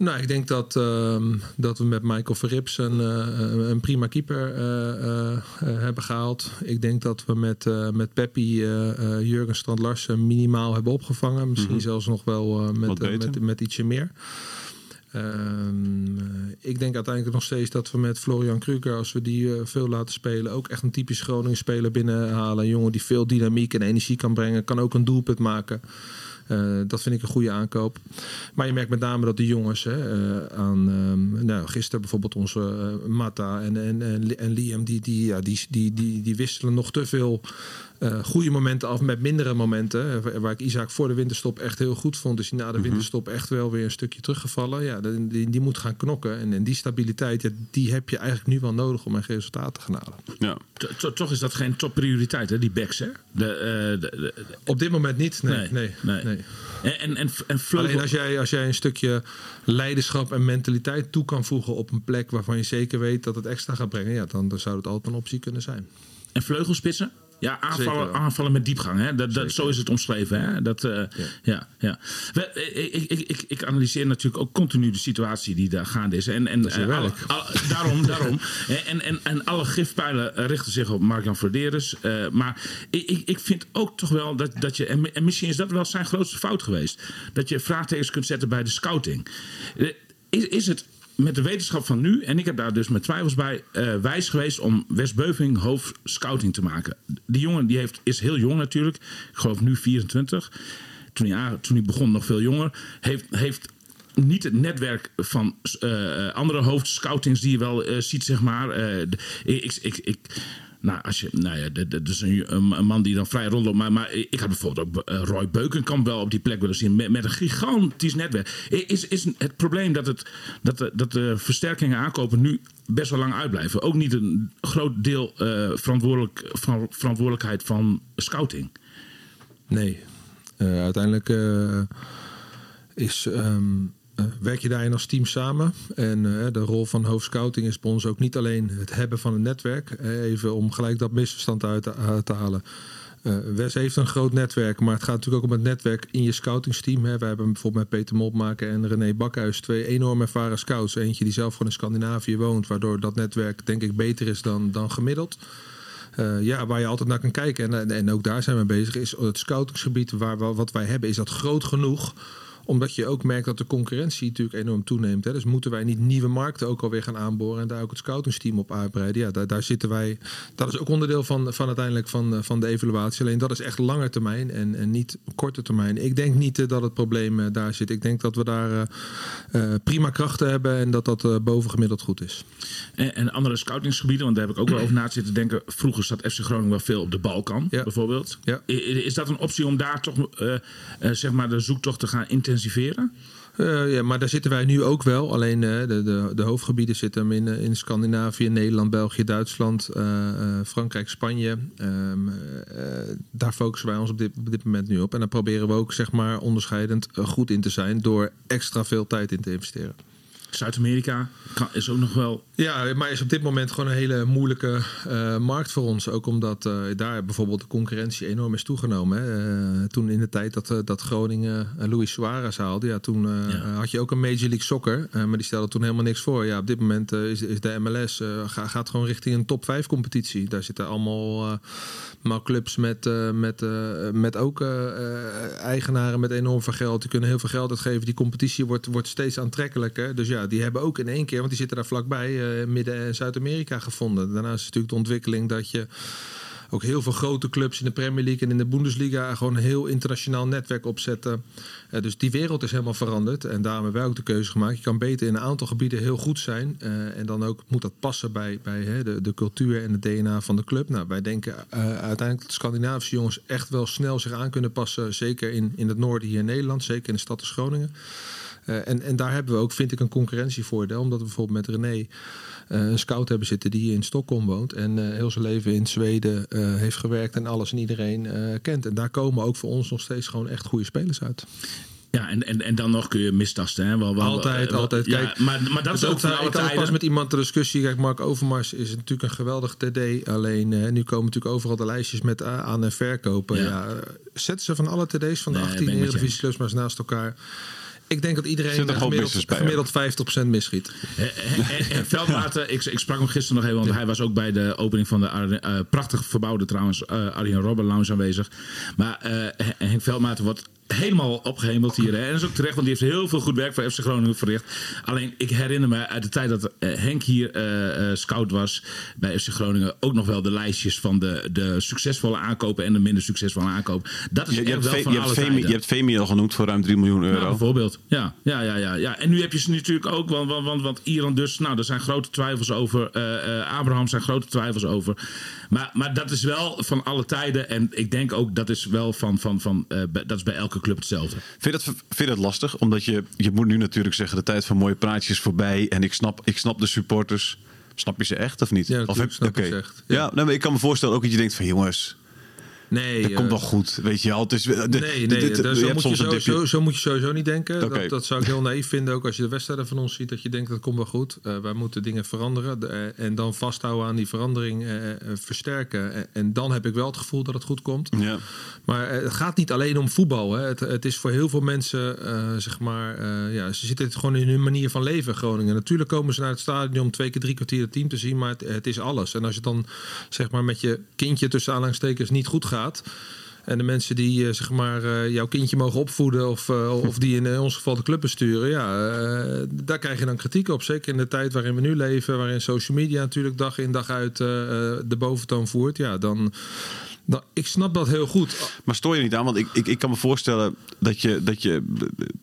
Nou, ik denk dat, ehm, dat we met Michael Verrips een, eh, een prima keeper eh, eh, hebben gehaald. Ik denk dat we met, met Peppi Jurgen Strand Larsen minimaal hebben opgevangen. Misschien zelfs nog wel met, met, met ietsje meer. Ehm, eh, ik denk uiteindelijk nog steeds dat we met Florian Kruger, als we die eh, veel laten spelen, ook echt een typisch Groningen speler binnenhalen. Een jongen die veel dynamiek en energie kan brengen, kan ook een doelpunt maken. Eh, dat vind ik een goede aankoop. Maar je merkt met name dat de jongens hè, aan ehm, nou, gisteren bijvoorbeeld onze Mata en, en, en, en Liam, die, die, ja, die, die, die, die wisselen nog te veel eh, goede momenten af met mindere momenten. Eh, Waar ik Isaac voor de winterstop echt heel goed vond, is hij na de winterstop echt wel weer een stukje teruggevallen. Ja, die, die, moet gaan knokken. En, en die stabiliteit, ja, die heb je eigenlijk nu wel nodig om echt resultaten te gaan halen. Ja. To- to- Toch is dat geen topprioriteit, hè, die backs, hè? De, eh, Op dit moment niet. Nee, nee, nee. En, en, en, Alleen als jij, als jij een stukje leiderschap en mentaliteit toe kan voegen op een plek waarvan je zeker weet dat het extra gaat brengen, ja, dan, dan zou het altijd een optie kunnen zijn. En vleugelspitsen? Ja, aanvallen, aanvallen met diepgang. Hè? Dat, dat, zo is het omschreven. Hè? Dat, eh, ja. Ja. Ja, We- eh, ik, ik, ik, ik analyseer natuurlijk ook continu de situatie die daar gaande is. En, en, is eh, alle- daarom, daarom. En, en, en alle gifpijlen richten zich op Mark-Jan Verderes. Eh, maar ik, ik, ik vind ook toch wel dat, dat je... En, en misschien is dat wel zijn grootste fout geweest. Dat je vraagtekens kunt zetten bij de scouting. Is, is het met de wetenschap van nu, en ik heb daar dus met twijfels bij, eh, wijs geweest om Wes Beuving hoofd scouting te maken. Die jongen die heeft, is heel jong natuurlijk, ik geloof nu 24. Toen hij, toen hij begon nog veel jonger. Heeft, heeft niet het netwerk van eh, andere hoofdscoutings die je wel ziet, zeg maar. Ik, ik, ik, nou, als je, nou ja, dat is een, een een man die dan vrij rondloopt. Maar, maar ik had bijvoorbeeld ook eh, Roy Beukenkamp wel op die plek willen zien. Met, met een gigantisch netwerk. Is, is het probleem dat, het, dat, de, dat de versterkingen aankopen nu best wel lang uitblijven? Ook niet een groot deel eh, verantwoordelijk, van, verantwoordelijkheid van scouting. Nee. Eh, uiteindelijk is ehm, eh, werk je daarin als team samen. En eh, de rol van hoofdscouting is bij ons ook niet alleen het hebben van een netwerk. Eh, even om gelijk dat misverstand uit te, te halen. Eh, Wes heeft een groot netwerk, maar het gaat natuurlijk ook om het netwerk in je scoutingsteam. We hebben bijvoorbeeld met Peter Mopmaker en René Bakhuis twee enorm ervaren scouts. Eentje die zelf gewoon in Scandinavië woont, waardoor dat netwerk denk ik beter is dan, dan gemiddeld. Eh, ja, waar je altijd naar kan kijken. En, en, ook daar zijn we bezig. Is het scoutingsgebied waar, wat wij hebben, is dat groot genoeg? Omdat je ook merkt dat de concurrentie natuurlijk enorm toeneemt. Hè. Dus moeten wij niet nieuwe markten ook alweer gaan aanboren en daar ook het scoutingsteam op uitbreiden. Ja, daar, daar zitten wij. Dat is ook onderdeel van, van uiteindelijk van, eh, van de evaluatie. Alleen dat is echt lange termijn en, en niet korte termijn. Ik denk niet eh, dat het probleem eh, daar zit. Ik denk dat we daar prima krachten hebben en dat dat bovengemiddeld goed is. En, en andere scoutingsgebieden, want daar heb ik ook wel over na te zitten denken. Vroeger zat FC Groningen wel veel op de Balkan, Ja. bijvoorbeeld. Ja. I- i- Is dat een optie om daar toch zeg maar de zoektocht te gaan intensiveren? Eh, ja, maar daar zitten wij nu ook wel. Alleen eh, de, de, de hoofdgebieden zitten hem in, eh, in Scandinavië, Nederland, België, Duitsland, Frankrijk, Spanje. Ehm, eh, daar focussen wij ons op dit, op dit moment nu op. En daar proberen we ook zeg maar, onderscheidend goed in te zijn door extra veel tijd in te investeren. Zuid-Amerika is ook nog wel. Ja, maar is op dit moment gewoon een hele moeilijke eh, markt voor ons. Ook omdat eh, daar bijvoorbeeld de concurrentie enorm is toegenomen. Hè. Eh, toen in de tijd dat, dat Groningen Luis Suarez haalde, ja, toen Ja. had je ook een Major League Soccer. maar die stelde toen helemaal niks voor. Ja, op dit moment is, is de MLS ga- gaat gewoon richting een top 5 competitie. Daar zitten allemaal maar clubs met, met, met ook eigenaren met enorm veel geld. Die kunnen heel veel geld uitgeven. Die competitie wordt, wordt steeds aantrekkelijker. Dus ja, die hebben ook in één keer, want die zitten daar vlakbij, eh, Midden- en Zuid-Amerika gevonden. Daarnaast is natuurlijk de ontwikkeling dat je ook heel veel grote clubs in de Premier League en in de Bundesliga gewoon een heel internationaal netwerk opzetten. Eh, dus die wereld is helemaal veranderd. En daarom hebben wij ook de keuze gemaakt. Je kan beter in een aantal gebieden heel goed zijn. eh, en dan ook moet dat passen bij, bij hè, de, de cultuur en het DNA van de club. Nou, wij denken uiteindelijk dat Scandinavische jongens echt wel snel zich aan kunnen passen. Zeker in, in het noorden hier in Nederland. Zeker in de stad als Groningen. Eh, en, en daar hebben we ook, vind ik, een concurrentievoordeel. Omdat we bijvoorbeeld met René eh, een scout hebben zitten die hier in Stockholm woont. En eh, heel zijn leven in Zweden heeft gewerkt en alles en iedereen kent. En daar komen ook voor ons nog steeds gewoon echt goede spelers uit. Ja, en, en, en dan nog kun je mistasten. Hè? Wel, wel, Altijd, wel- altijd. Ja, Kijk, maar, maar dat is ook van ik had pas met iemand de discussie. Kijk, Mark Overmars is natuurlijk een geweldig TD. Alleen nu komen natuurlijk overal de lijstjes met a- aan- en verkopen. Ja. Ja. zet ze van alle TD's van de Nee, 18 ben ik met je Eredivisieclubs maar eens naast elkaar. Ik denk dat iedereen er gemiddeld, gemiddeld 50% misschiet. En, en Veldmaten, ik, ik sprak hem gisteren nog even, want hij was ook bij de opening van de eh, prachtig verbouwde trouwens eh Arjen Robben Lounge aanwezig. Maar eh, Henk Veldmaten wordt helemaal opgehemeld hier. Hè. En dat is ook terecht, want die heeft heel veel goed werk voor FC Groningen verricht. Alleen ik herinner me uit de tijd dat eh, Henk hier eh, eh, scout was bij FC Groningen ook nog wel de lijstjes van de, de succesvolle aankopen en de minder succesvolle aankopen. Dat is Je, hebt, wel van je, alle hebt je hebt Vemi al genoemd voor ruim 3 miljoen euro. Bijvoorbeeld. Ja, ja, ja, ja, ja. En nu heb je ze natuurlijk ook, want, want, want, want Iran dus, nou, er zijn grote twijfels over. Abraham zijn grote twijfels over. Maar, maar dat is wel van alle tijden. En ik denk ook dat is wel van, van, van dat is bij elke club hetzelfde. Vind je dat, vind dat lastig? Omdat je, je moet nu natuurlijk zeggen, de tijd van mooie praatjes is voorbij. En ik snap, ik snap de supporters. Snap je ze echt of niet? Ja, of natuurlijk snap ze echt. Ja, Ja. nee, maar ik kan me voorstellen ook dat je denkt van jongens, Nee, dat eh, komt wel goed. Weet je wel, het is, de, de- Nee, nee dit- daar- je zo, moet je sowieso, dipje. zo moet je sowieso niet denken. Dat, dat zou ik heel naïef vinden. Ook als je de wedstrijden van ons ziet, dat je denkt dat komt wel goed. Eh, wij moeten dingen veranderen. De- eh, en dan vasthouden aan die verandering, eh, eh, versterken. En, dan heb ik wel het gevoel dat het goed komt. Ja. Maar eh, het gaat niet alleen om voetbal. Hè. Het, het is voor heel veel mensen, eh, zeg maar, eh, ja, ze zitten het gewoon in hun manier van leven, Groningen. Natuurlijk komen ze naar het stadion om twee keer drie kwartier het team te zien, maar het, het is alles. En als het dan, zeg maar, met je kindje tussen aanhalingstekens niet goed gaat. En de mensen die eh, zeg maar, eh, jouw kindje mogen opvoeden of, eh, of die in ons geval de club besturen, ja, daar krijg je dan kritiek op. Zeker in de tijd waarin we nu leven, waarin social media natuurlijk dag in dag uit de boventoon voert. Ja, dan, dan, ik snap dat heel goed. Maar stoor je niet aan? Want ik, ik, ik kan me voorstellen dat je, dat je,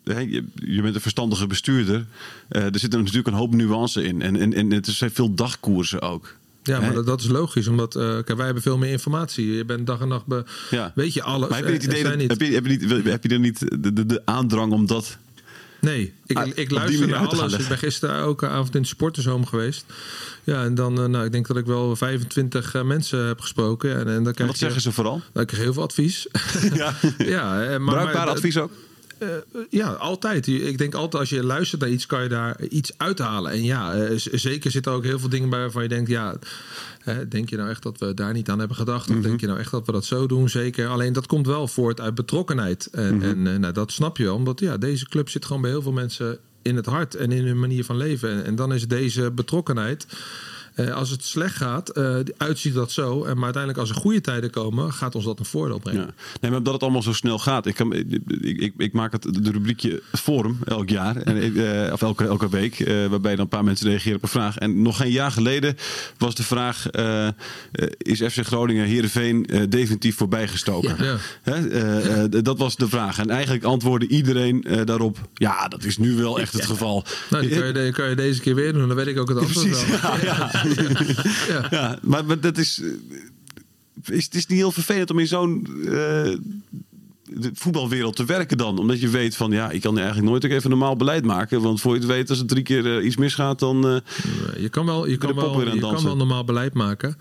hè, je, je bent een verstandige bestuurder. Er zit natuurlijk een hoop nuance in. En, en, en het zijn veel dagkoersen ook. Ja, maar dat, is logisch, omdat eh, kijk, wij hebben veel meer informatie. Je bent dag en nacht, be, Ja. weet je alles. Maar heb je, niet Er idee dat, heb, je, heb, je niet, heb je er niet de, de, de aandrang om dat... Nee, ik, Ah, ik luister naar alles. Ik ben gisteren ook avond in de sportershome geweest. Ja, en dan, eh, nou, ik denk dat ik wel 25 eh, mensen heb gesproken. En, en dan En krijg wat je, zeggen ze vooral? Nou, ik kreeg heel veel advies. ja. ja, maar, Bruikbaar maar- advies ook? Eh, ja, altijd. Ik denk altijd als je luistert naar iets, kan je daar iets uithalen. En ja, eh, z- zeker zitten er ook heel veel dingen bij waarvan je denkt, ja, denk je nou echt dat we daar niet aan hebben gedacht? Of denk je nou echt dat we dat zo doen? Zeker. Alleen dat komt wel voort uit betrokkenheid. En, en eh, nou, dat snap je wel, omdat ja, deze club zit gewoon bij heel veel mensen in het hart en in hun manier van leven. En, en dan is deze betrokkenheid. Eh, als het slecht gaat, eh, uitziet dat zo. En maar uiteindelijk, als er goede tijden komen, gaat ons dat een voordeel brengen. Ja. Nee, maar omdat het allemaal zo snel gaat. Ik, kan, ik, ik, ik maak het de rubriekje Forum elk jaar. En, eh, of elke, elke week. eh, waarbij dan een paar mensen reageren op een vraag. En nog geen jaar geleden was de vraag: eh, eh, Is FC Groningen Heerenveen eh, definitief voorbijgestoken? Ja. Hè? Eh, eh, dat was de vraag. En eigenlijk antwoordde iedereen eh, daarop: Ja, dat is nu wel echt het geval. Nou, die kan je, kan je deze keer weer doen. Dan weet ik ook het antwoord Precies, wel. ja, ja. Ja, maar, maar dat is, eh, is. Het is niet heel vervelend om in zo'n eh, de voetbalwereld te werken dan. Omdat je weet van ja, ik kan eigenlijk nooit ook even normaal beleid maken. Want voor je het weet, als er drie keer eh, iets misgaat, dan. Je kan wel, je kan wel, je kan wel normaal beleid maken.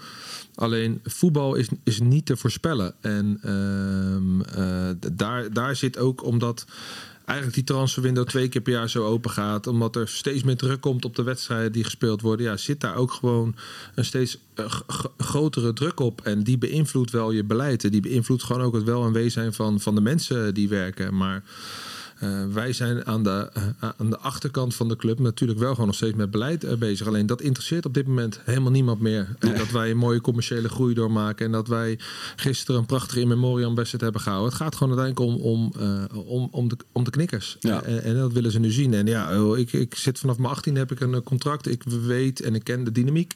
Alleen voetbal is, is niet te voorspellen. En ehm, eh, daar, daar zit ook omdat eigenlijk die transferwindow twee keer per jaar zo open gaat. Omdat er steeds meer druk komt op de wedstrijden die gespeeld worden. Ja, zit daar ook gewoon een steeds eh, grotere druk op. En die beïnvloedt wel je beleid. En die beïnvloedt gewoon ook het wel en wezen van, van de mensen die werken. Maar wij zijn aan de, eh, aan de achterkant van de club natuurlijk wel gewoon nog steeds met beleid eh, bezig. Alleen dat interesseert op dit moment helemaal niemand meer. En dat wij een mooie commerciële groei doormaken. En dat wij gisteren een prachtige in memoriam wedstrijd hebben gehouden. Het gaat gewoon uiteindelijk om, om, eh, om, om, de, om de knikkers. Ja. En, en dat willen ze nu zien. En ja, joh, ik, ik zit vanaf mijn 18 heb ik een eh, contract. Ik weet en ik ken de dynamiek.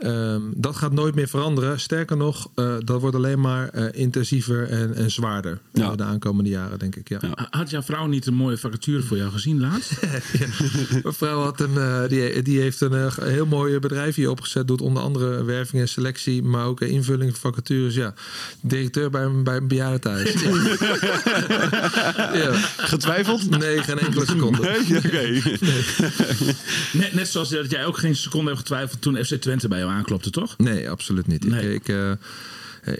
Ehm, dat gaat nooit meer veranderen. Sterker nog, eh, dat wordt alleen maar eh, intensiever en, en zwaarder Ja. de aankomende jaren, denk ik. Ja. Ja. Had jouw vrouw niet een mooie vacature voor jou gezien laatst? Mijn vrouw had een, eh, die, die heeft een heel mooi bedrijf hier opgezet. Doet onder andere werving en selectie, maar ook invulling van vacatures. Ja, directeur bij een, bij een bejaardentehuis. ja. Getwijfeld? Nee, geen enkele seconde. Nee? Oké. Net, net zoals dat jij ook geen seconde hebt getwijfeld toen FC Twente bij jou aanklopte, toch? Nee, absoluut niet. Nee. Ik, ik, eh,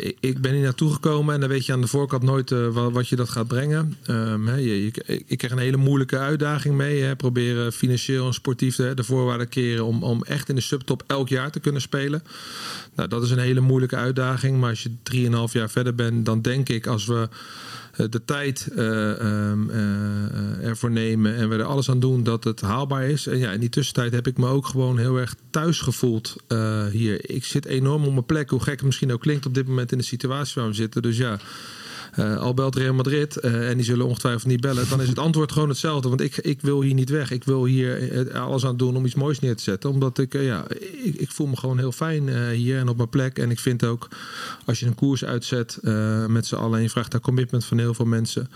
ik, ik ben hier naartoe gekomen en dan weet je aan de voorkant nooit eh, wat, wat je dat gaat brengen. Ehm, je, je- ik kreeg een hele moeilijke uitdaging mee. Hè, proberen financieel en sportief de, de voorwaarden keren om, om echt in de subtop elk jaar te kunnen spelen. Nou, dat is een hele moeilijke uitdaging. Maar als je 3,5 jaar verder bent, dan denk ik als we eh, de tijd eh, eh, ervoor nemen en we er alles aan doen dat het haalbaar is. En ja, in die tussentijd heb ik me ook gewoon heel erg thuis gevoeld eh, hier. Ik zit enorm op mijn plek, hoe gek het misschien ook klinkt op dit moment in de situatie waar we zitten. Dus ja. Eh, al belt Real Madrid eh, en die zullen ongetwijfeld niet bellen, dan is het antwoord gewoon hetzelfde. Want ik, ik wil hier niet weg. Ik wil hier eh, alles aan doen om iets moois neer te zetten. Omdat ik, ja, ik, ik voel me gewoon heel fijn eh, hier en op mijn plek. En ik vind ook, als je een koers uitzet eh, met z'n allen en je vraagt daar commitment van heel veel mensen.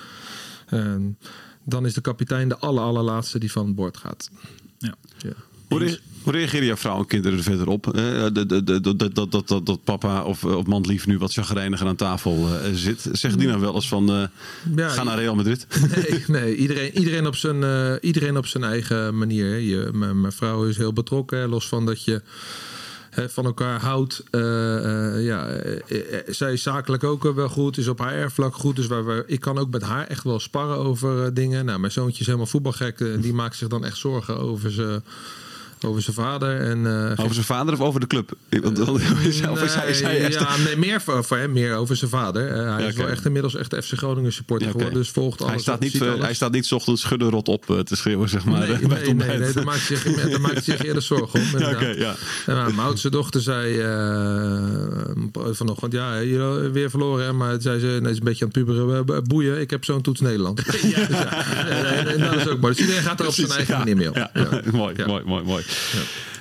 eh, dan is de kapitein de aller, allerlaatste die van het bord gaat. Ja. Ja. Hoe, hoe reageren jouw vrouw en kinderen er verder op? Eh, dat, dat, dat, dat, papa of, eh, of mandlief nu wat chagrijniger aan tafel eh, zit. Zegt die nou wel eens van, ga naar Real Madrid? Nee, nee iedereen, iedereen, op zijn, iedereen op zijn eigen manier. Je, mijn vrouw is heel betrokken, los van dat je van elkaar houdt. Ja, zij is zakelijk ook wel goed, is op haar erfvlak goed. Dus waar ik kan ook met haar echt wel sparren over dingen. Nou, mijn zoontje is helemaal voetbalgek. die maakt zich dan echt zorgen over ze. Over zijn vader en eh, Over zijn vader of over de club? Want, hij- echt- ja, nee, meer voor, voor hem, meer over zijn vader. Eh, hij Ja, is wel echt inmiddels echt FC Groningen supporter Ja, geworden. Dus volgt alles. hij, staat op, niet, eh, alles. hij staat niet ochtends schudden rot op eh, te schreeuwen, zeg maar. Nee, eh, bij nee, nee, daar maakt hij zich, daar maakt zich eerder zorgen om. Ja, oké, ja. En mijn oudste dochter zei eh, vanochtend, ja, weer verloren. Hè? Maar zei ze, nee, is een beetje aan het puberen, eh, boeien. Ik heb zo'n toets Nederland. Dus ja, en, en dat is ook mooi. Dus iedereen gaat er op zijn eigen ja, manier mee ja. Ja. mooi, Ja. mooi, mooi, mooi.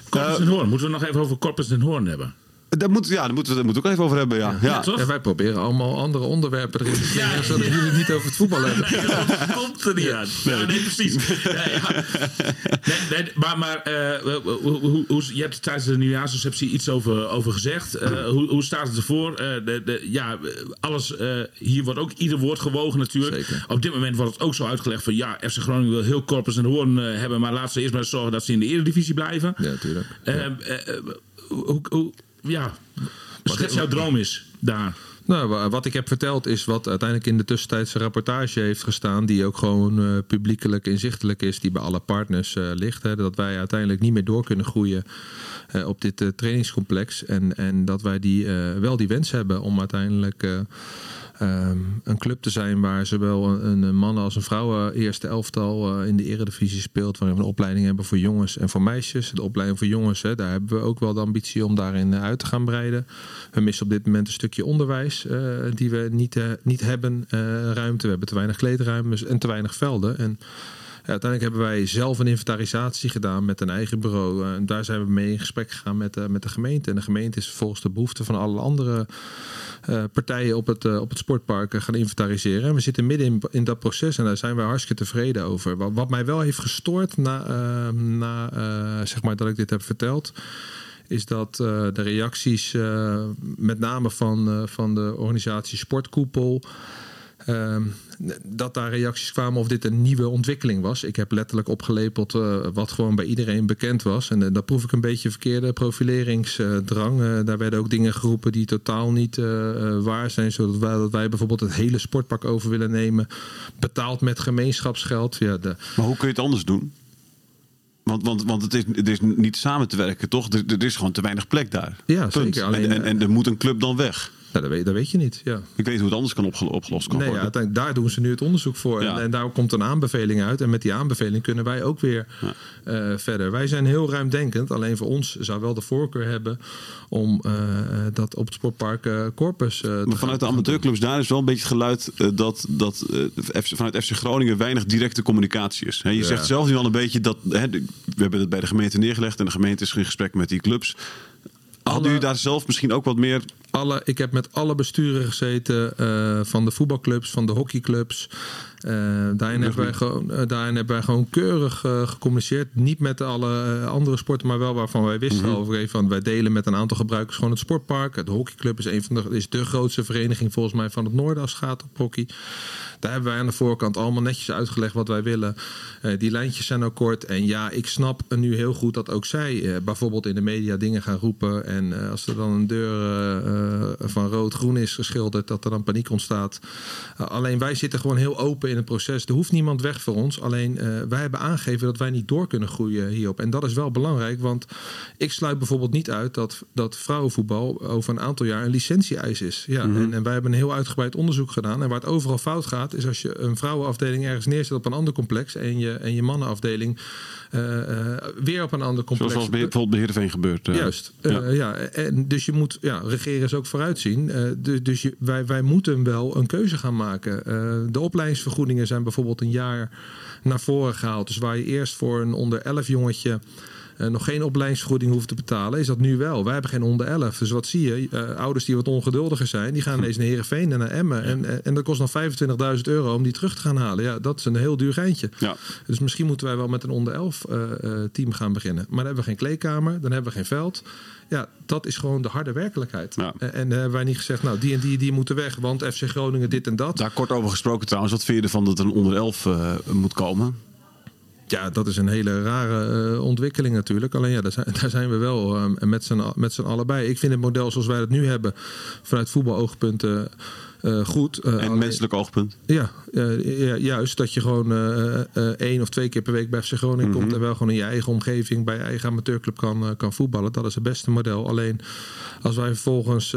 Corpus den Hoorn. Moeten we nog even over Corpus den Hoorn hebben? Daar moet, ja, daar moeten we het ook even over hebben, ja. ja. toch? En wij proberen allemaal andere onderwerpen erin te Ja. zodat jullie het niet over het voetbal hebben. Dat komt er niet aan. Ja, nee, precies. Ja, ja. Nee, nee, maar maar eh, hoe, hoe, hoe, je hebt tijdens de nieuwjaarsreceptie iets over, over gezegd. Eh, hoe, hoe staat het ervoor? Eh, de, de, ja, alles, eh, hier wordt ook ieder woord gewogen natuurlijk. Zeker. Op dit moment wordt het ook zo uitgelegd van... ja, FC Groningen wil heel Corpus en Hoorn hebben... maar laat ze eerst maar zorgen dat ze in de eredivisie blijven. Ja, natuurlijk. Eh, eh, eh, hoe, ja, schets jouw droom is daar. Nou, wa- wat ik heb verteld is wat uiteindelijk in de tussentijdse rapportage heeft gestaan, die ook gewoon eh, publiekelijk inzichtelijk is, die bij alle partners eh, ligt. Hè, dat wij uiteindelijk niet meer door kunnen groeien eh, op dit trainingscomplex. En, en dat wij die, wel die wens hebben om uiteindelijk eh, ehm, een club te zijn waar zowel een, mannen- als een vrouwen eerste elftal eh, in de eredivisie speelt. Waarin we een opleiding hebben voor jongens en voor meisjes. De opleiding voor jongens, hè, daar hebben we ook wel de ambitie om daarin eh, uit te gaan breiden. We missen op dit moment een stukje onderwijs eh, die we niet, niet hebben. ruimte, we hebben te weinig kleedruimtes en te weinig velden. En uiteindelijk hebben wij zelf een inventarisatie gedaan met een eigen bureau. Eh, en daar zijn we mee in gesprek gegaan met, eh, met de gemeente. En de gemeente is volgens de behoeften van alle andere eh, partijen op het, op het sportpark gaan inventariseren. En we zitten midden in, in dat proces en daar zijn we hartstikke tevreden over. Wat, mij wel heeft gestoord na, eh, na zeg maar dat ik dit heb verteld is dat de reacties, met name van, van de organisatie Sportkoepel, ehm, dat daar reacties kwamen of dit een nieuwe ontwikkeling was. Ik heb letterlijk opgelepeld eh, wat gewoon bij iedereen bekend was. En uh, daar proef ik een beetje verkeerde profileringsdrang. Uh, daar werden ook dingen geroepen die totaal niet waar zijn. Zodat wij, dat wij bijvoorbeeld het hele sportpark over willen nemen. Betaald met gemeenschapsgeld. Ja, de... Maar hoe kun je het anders doen? Want, want, want het, is, het is niet samen te werken, toch? Er, er is gewoon te weinig plek daar. Ja, Punt. zeker. Alleen, en, en, en, er moet een club dan weg. Ja, dat, weet, dat weet je niet. Ja. Ik weet hoe het anders kan opgel opgelost kan nee, worden. Ja, daar doen ze nu het onderzoek voor. Ja. En, en, daar komt een aanbeveling uit. En met die aanbeveling kunnen wij ook weer ja. uh, verder. Wij zijn heel ruimdenkend. Alleen voor ons zou wel de voorkeur hebben om uh, dat op het sportpark uh, Corpus te Maar vanuit de amateurclubs daar is wel een beetje het geluid dat, dat vanuit FC Groningen weinig directe communicatie is. He, je zegt zelf nu al een beetje dat. He, we hebben het bij de gemeente neergelegd en de gemeente is in gesprek met die clubs. Hadden jullie daar zelf misschien ook wat meer alle, ik heb met alle besturen gezeten uh, van de voetbalclubs, van de hockeyclubs. Uh, daarin, hebben wij gewoon, uh, daarin hebben wij gewoon keurig gecommuniceerd. Niet met alle andere sporten, maar wel waarvan wij wisten Mhm. mm -hmm. over. Van, wij delen met een aantal gebruikers gewoon het sportpark. De hockeyclub is, een van de, is de grootste vereniging volgens mij van het noorden als het gaat op hockey. Daar hebben wij aan de voorkant allemaal netjes uitgelegd wat wij willen. Die lijntjes zijn ook kort. En ja, ik snap nu heel goed dat ook zij bijvoorbeeld in de media dingen gaan roepen. En als er dan een deur van rood-groen is geschilderd, dat er dan paniek ontstaat. alleen wij zitten gewoon heel open in het proces. Er hoeft niemand weg voor ons. Alleen wij hebben aangegeven dat wij niet door kunnen groeien hierop. En dat is wel belangrijk, want ik sluit bijvoorbeeld niet uit dat, dat vrouwenvoetbal over een aantal jaar een licentie-eis is. Ja, mm -hmm. en, en wij hebben een heel uitgebreid onderzoek gedaan. En waar het overal fout gaat, is als je een vrouwenafdeling ergens neerzet op een ander complex en je, en je mannenafdeling uh, uh, weer op een ander complex. Zoals bijvoorbeeld bij Heerenveen gebeurt. Uh, Juist. Ja. ja. En dus je moet, ja, regeren ook vooruitzien. dus dus wij, wij moeten wel een keuze gaan maken. de opleidingsvergoedingen zijn bijvoorbeeld een jaar naar voren gehaald. Dus waar je eerst voor een onder 11 jongetje uh, nog geen opleidingsvergoeding hoeft te betalen, is dat nu wel. Wij hebben geen onder 11. Dus wat zie je? Uh, ouders die wat ongeduldiger zijn, die gaan ineens naar Heerenveen en naar Emmen. En, en, en dat kost nog 25.000 euro om die terug te gaan halen. Ja, dat is een heel duur geintje. Ja. Dus misschien moeten wij wel met een onder 11 uh, team gaan beginnen. Maar dan hebben we geen kleedkamer, dan hebben we geen veld. Ja, dat is gewoon de harde werkelijkheid. Ja. En, en hebben wij niet gezegd, nou, die en die, die moeten weg, want FC Groningen dit en dat. Daar kort over gesproken trouwens. Wat vind je ervan dat er een onder 11 moet komen? Ja, dat is een hele rare uh, ontwikkeling natuurlijk. Alleen ja, daar zijn, we wel uh, met z'n allebei. Ik vind het model zoals wij het nu hebben, vanuit voetbaloogpunten, uh, goed. en alleen, menselijk oogpunt? Ja, ja, juist. Dat je gewoon één of twee keer per week bij FC Groningen mm -hmm. komt en wel gewoon in je eigen omgeving bij je eigen amateurclub kan, kan voetballen. Dat is het beste model. Alleen als wij vervolgens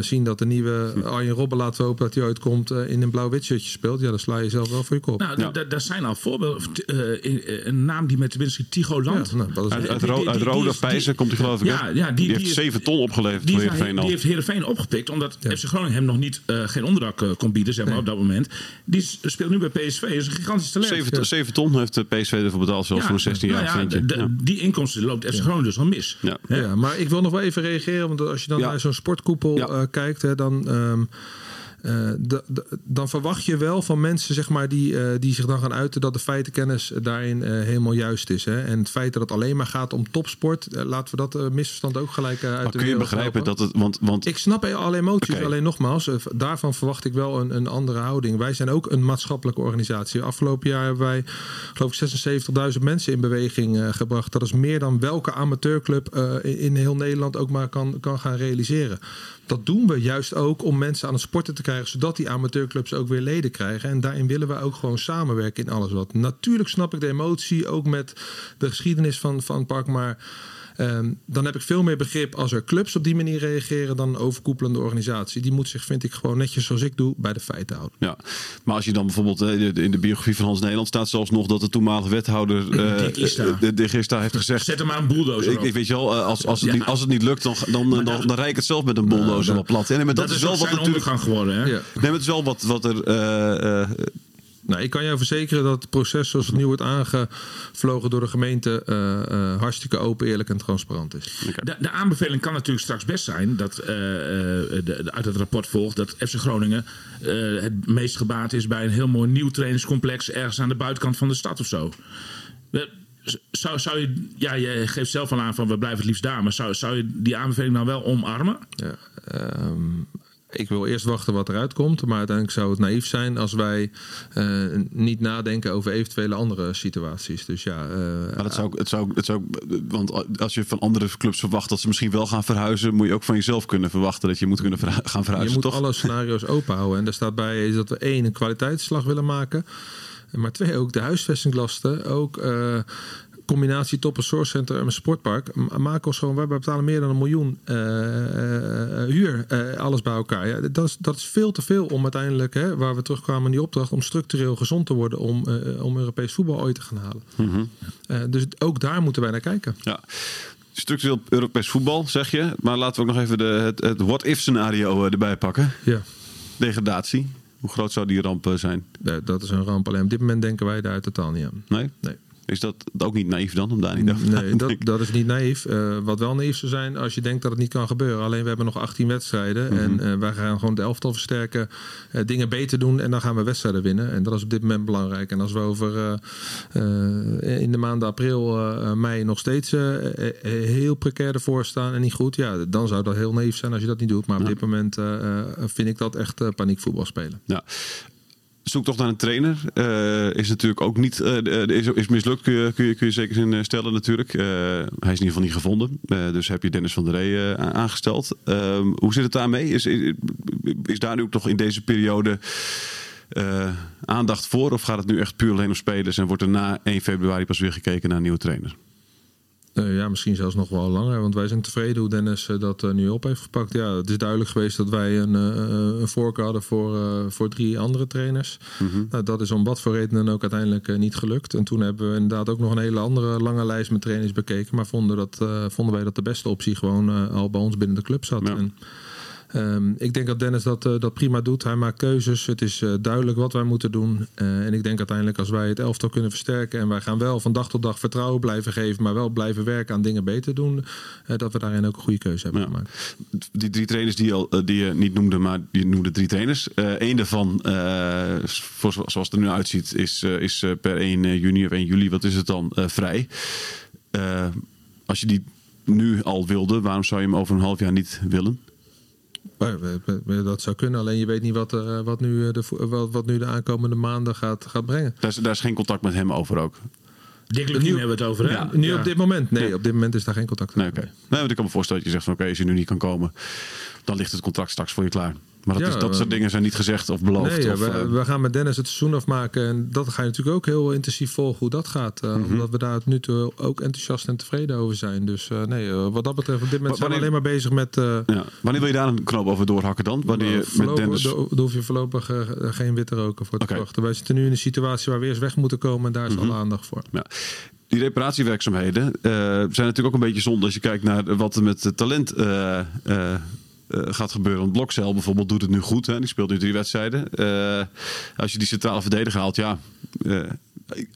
zien dat de nieuwe Arjen Robben laten hopen dat hij ooit komt in een blauw-wit shirtje speelt, ja, dan sla je zelf wel voor je kop. Nou, ja. daar zijn al voorbeelden. Uh, een naam die met tenminste Tigo Land. Ja, nou, dat is uit, uit, die, uit Rode Pijzen komt hij geloof ik. Ja, ja, die, die, die heeft 7 ton opgeleverd die voor Heerenveen. Die heeft Heerenveen opgepikt omdat ja. FC Groningen hem nog niet uh, geen onderdak uh, kon bieden zeg maar, nee. op dat moment. Die speelt nu bij PSV. Dat is een gigantisch talent. 7, ja. 7 ton heeft PSV ervoor betaald zelfs voor een 16 jaar nou ja, de, Die inkomsten loopt FC Groningen dus al mis. Ja. Ja. maar ik wil nog wel even reageren. Want als je dan naar zo'n sportkoepel kijkt, hè, dan... Um, eh, de- de- dan verwacht je wel van mensen zeg maar, die, eh, die zich dan gaan uiten dat de feitenkennis daarin eh, helemaal juist is. Hè? En het feit dat het alleen maar gaat om topsport, laten we dat misverstand ook gelijk uit Maar de kun je begrijpen helpen. dat het... Want, want Ik snap alle emoties, alleen nogmaals, daarvan verwacht ik wel een, een andere houding. Wij zijn ook een maatschappelijke organisatie. Afgelopen jaar hebben wij, geloof ik, 76.000 mensen in beweging gebracht. Dat is meer dan welke amateurclub in, in heel Nederland ook maar kan, kan gaan realiseren. Dat doen we juist ook om mensen aan het sporten te krijgen, zodat die amateurclubs ook weer leden krijgen. En daarin willen we ook gewoon samenwerken in alles wat. Natuurlijk snap ik de emotie, ook met de geschiedenis van, van het park, maar. Ehm, dan heb ik veel meer begrip als er clubs op die manier reageren dan een overkoepelende organisatie. Die moet zich, vind ik, gewoon netjes zoals ik doe, bij de feiten houden. Ja, maar als je dan bijvoorbeeld eh, de- in de biografie van Hans Nederland staat zelfs nog dat de toenmalige wethouder eh, Dick Ista. eh, de, de Gista heeft gezegd. Zet er maar een bulldozer Ik, weet je wel, eh, als, als, het Ja. niet, als het niet lukt, dan, dan, dan, dan, rij ik het zelf met een bulldozer wel plat. Ja, nee, maar dat, dat, is is wel wat zijn natuurlijk. ondergang geworden. Hè? Ja. Nee, maar het is wel wat, wat er. eh, eh, Nou, ik kan jou verzekeren dat het proces zoals het nu wordt aangevlogen door de gemeente eh, hartstikke open, eerlijk en transparant is. De, de aanbeveling kan natuurlijk straks best zijn dat de, de- uit het rapport volgt dat FC Groningen het meest gebaat is bij een heel mooi nieuw trainingscomplex ergens aan de buitenkant van de stad of zo. Eh, Zou, zou je, ja, je geeft zelf al aan van we blijven het liefst daar, maar zou, zou je die aanbeveling nou wel omarmen? Ja, ehm, ik wil eerst wachten wat eruit komt. Maar uiteindelijk zou het naïef zijn als wij eh, niet nadenken over eventuele andere situaties. Dus ja, eh, maar dat zou, het zou, het zou, want als je van andere clubs verwacht dat ze misschien wel gaan verhuizen, moet je ook van jezelf kunnen verwachten dat je moet kunnen verhu- gaan je verhuizen, moet toch? alle scenario's open houden. En daar staat bij is dat we één, een kwaliteitsslag willen maken. Maar twee, ook de huisvestinglasten. Ook eh, combinatie toppen zorgcentrum en een sportpark. M- Maken ons gewoon, wij betalen meer dan een miljoen eh, eh, huur. alles bij elkaar. Ja, dat, is, dat is veel te veel om uiteindelijk, hè, waar we terugkwamen in die opdracht, om structureel gezond te worden. Om, om Europees voetbal ooit te gaan halen. Mhm. Dus ook daar moeten wij naar kijken. Ja. Structureel Europees voetbal, zeg je. Maar laten we ook nog even de, het, het what-if scenario erbij pakken. Ja. Degradatie. Hoe groot zou die ramp eh, zijn? Eh, Dat is een ramp. Alleen op dit moment denken wij daar totaal niet aan. Nee? Nee. Is dat ook niet naïef dan? Om daar niet over Nee, dat, dat is niet naïef. Eh, wat wel naïef zou zijn als je denkt dat het niet kan gebeuren. Alleen we hebben nog 18 wedstrijden. En eh, wij gaan gewoon de elftal versterken. eh, dingen beter doen. En dan gaan we wedstrijden winnen. En dat is op dit moment belangrijk. En als we over in de maanden april, mei nog steeds heel precair ervoor staan. En niet goed. Ja, dan zou dat heel naïef zijn als je dat niet doet. Maar op dit moment vind ik dat echt paniekvoetbal spelen. Ja. Zoek toch naar een trainer. Eh, is natuurlijk ook niet. eh, is, is mislukt, kun je, kun, je, kun je zeker zin eh, stellen, natuurlijk. Hij is in ieder geval niet gevonden. Dus heb je Dennis van der Rey aangesteld. Ehm, hoe zit het daarmee? Is, is, is daar nu ook toch in deze periode aandacht voor? Of gaat het nu echt puur alleen om spelers en wordt er na 1 februari pas weer gekeken naar een nieuwe trainer? Eh, ja, misschien zelfs nog wel langer. Want wij zijn tevreden hoe Dennis eh, dat eh, nu op heeft gepakt. Ja, het is duidelijk geweest dat wij een, een voorkeur hadden voor, voor drie andere trainers. nou, dat is om wat voor reden dan ook uiteindelijk niet gelukt. En toen hebben we inderdaad ook nog een hele andere lange lijst met trainers bekeken. Maar vonden, dat, vonden wij dat de beste optie gewoon al bij ons binnen de club zat. Ja. En, Ehm, ik denk dat Dennis dat, eh, dat prima doet. Hij maakt keuzes. Het is eh, duidelijk wat wij moeten doen. Eh, en ik denk uiteindelijk als wij het elftal kunnen versterken. en wij gaan wel van dag tot dag vertrouwen blijven geven. maar wel blijven werken aan dingen beter doen. dat we daarin ook een goede keuze hebben Ja. gemaakt. Die drie trainers die, je al, die je niet noemde, maar je noemde drie trainers. Eén daarvan, voor, zoals het er nu uitziet, is, is per 1 juni of 1 juli, wat is het dan, vrij. Als je die nu al wilde, waarom zou je hem over een half jaar niet willen? Maar we- we- we- dat zou kunnen. Alleen je weet niet wat, eh, wat, nu, eh, de, wat, wat nu de aankomende maanden gaat, gaat brengen. Daar is, daar is geen contact met hem over ook. Dick Lukien hebben we het over, hè? Nu Ja. op dit moment? Nee, op dit moment is daar geen contact Nee. Nee, want ik kan me voorstellen dat je zegt van oké, als je nu niet kan komen, dan ligt het contract straks voor je klaar. Maar dat, Ja, is, dat soort dingen zijn niet gezegd of beloofd. Nee, ja, of, we, eh, we gaan met Dennis het seizoen afmaken. En dat ga je natuurlijk ook heel intensief volgen hoe dat gaat. eh, Mhm. Omdat we daar nu toe ook enthousiast en tevreden over zijn. Dus eh, nee, wat dat betreft, op dit moment zijn we alleen maar bezig met... ja. Wanneer wil je daar een knoop over doorhakken dan? Wanneer je met Dennis... Daar daar hoef je voorlopig geen witte roken voor te Oké. verwachten. Wij zitten nu in een situatie waar we eerst weg moeten komen. En daar is Mhm. alle aandacht voor. Ja. Die reparatiewerkzaamheden zijn natuurlijk ook een beetje zonde als je kijkt naar wat er met het talent eh, eh, gaat gebeuren. Want Blokcel bijvoorbeeld doet het nu goed. Hè? Die speelt nu drie wedstrijden. Eh, als je die centrale verdediger haalt, ja.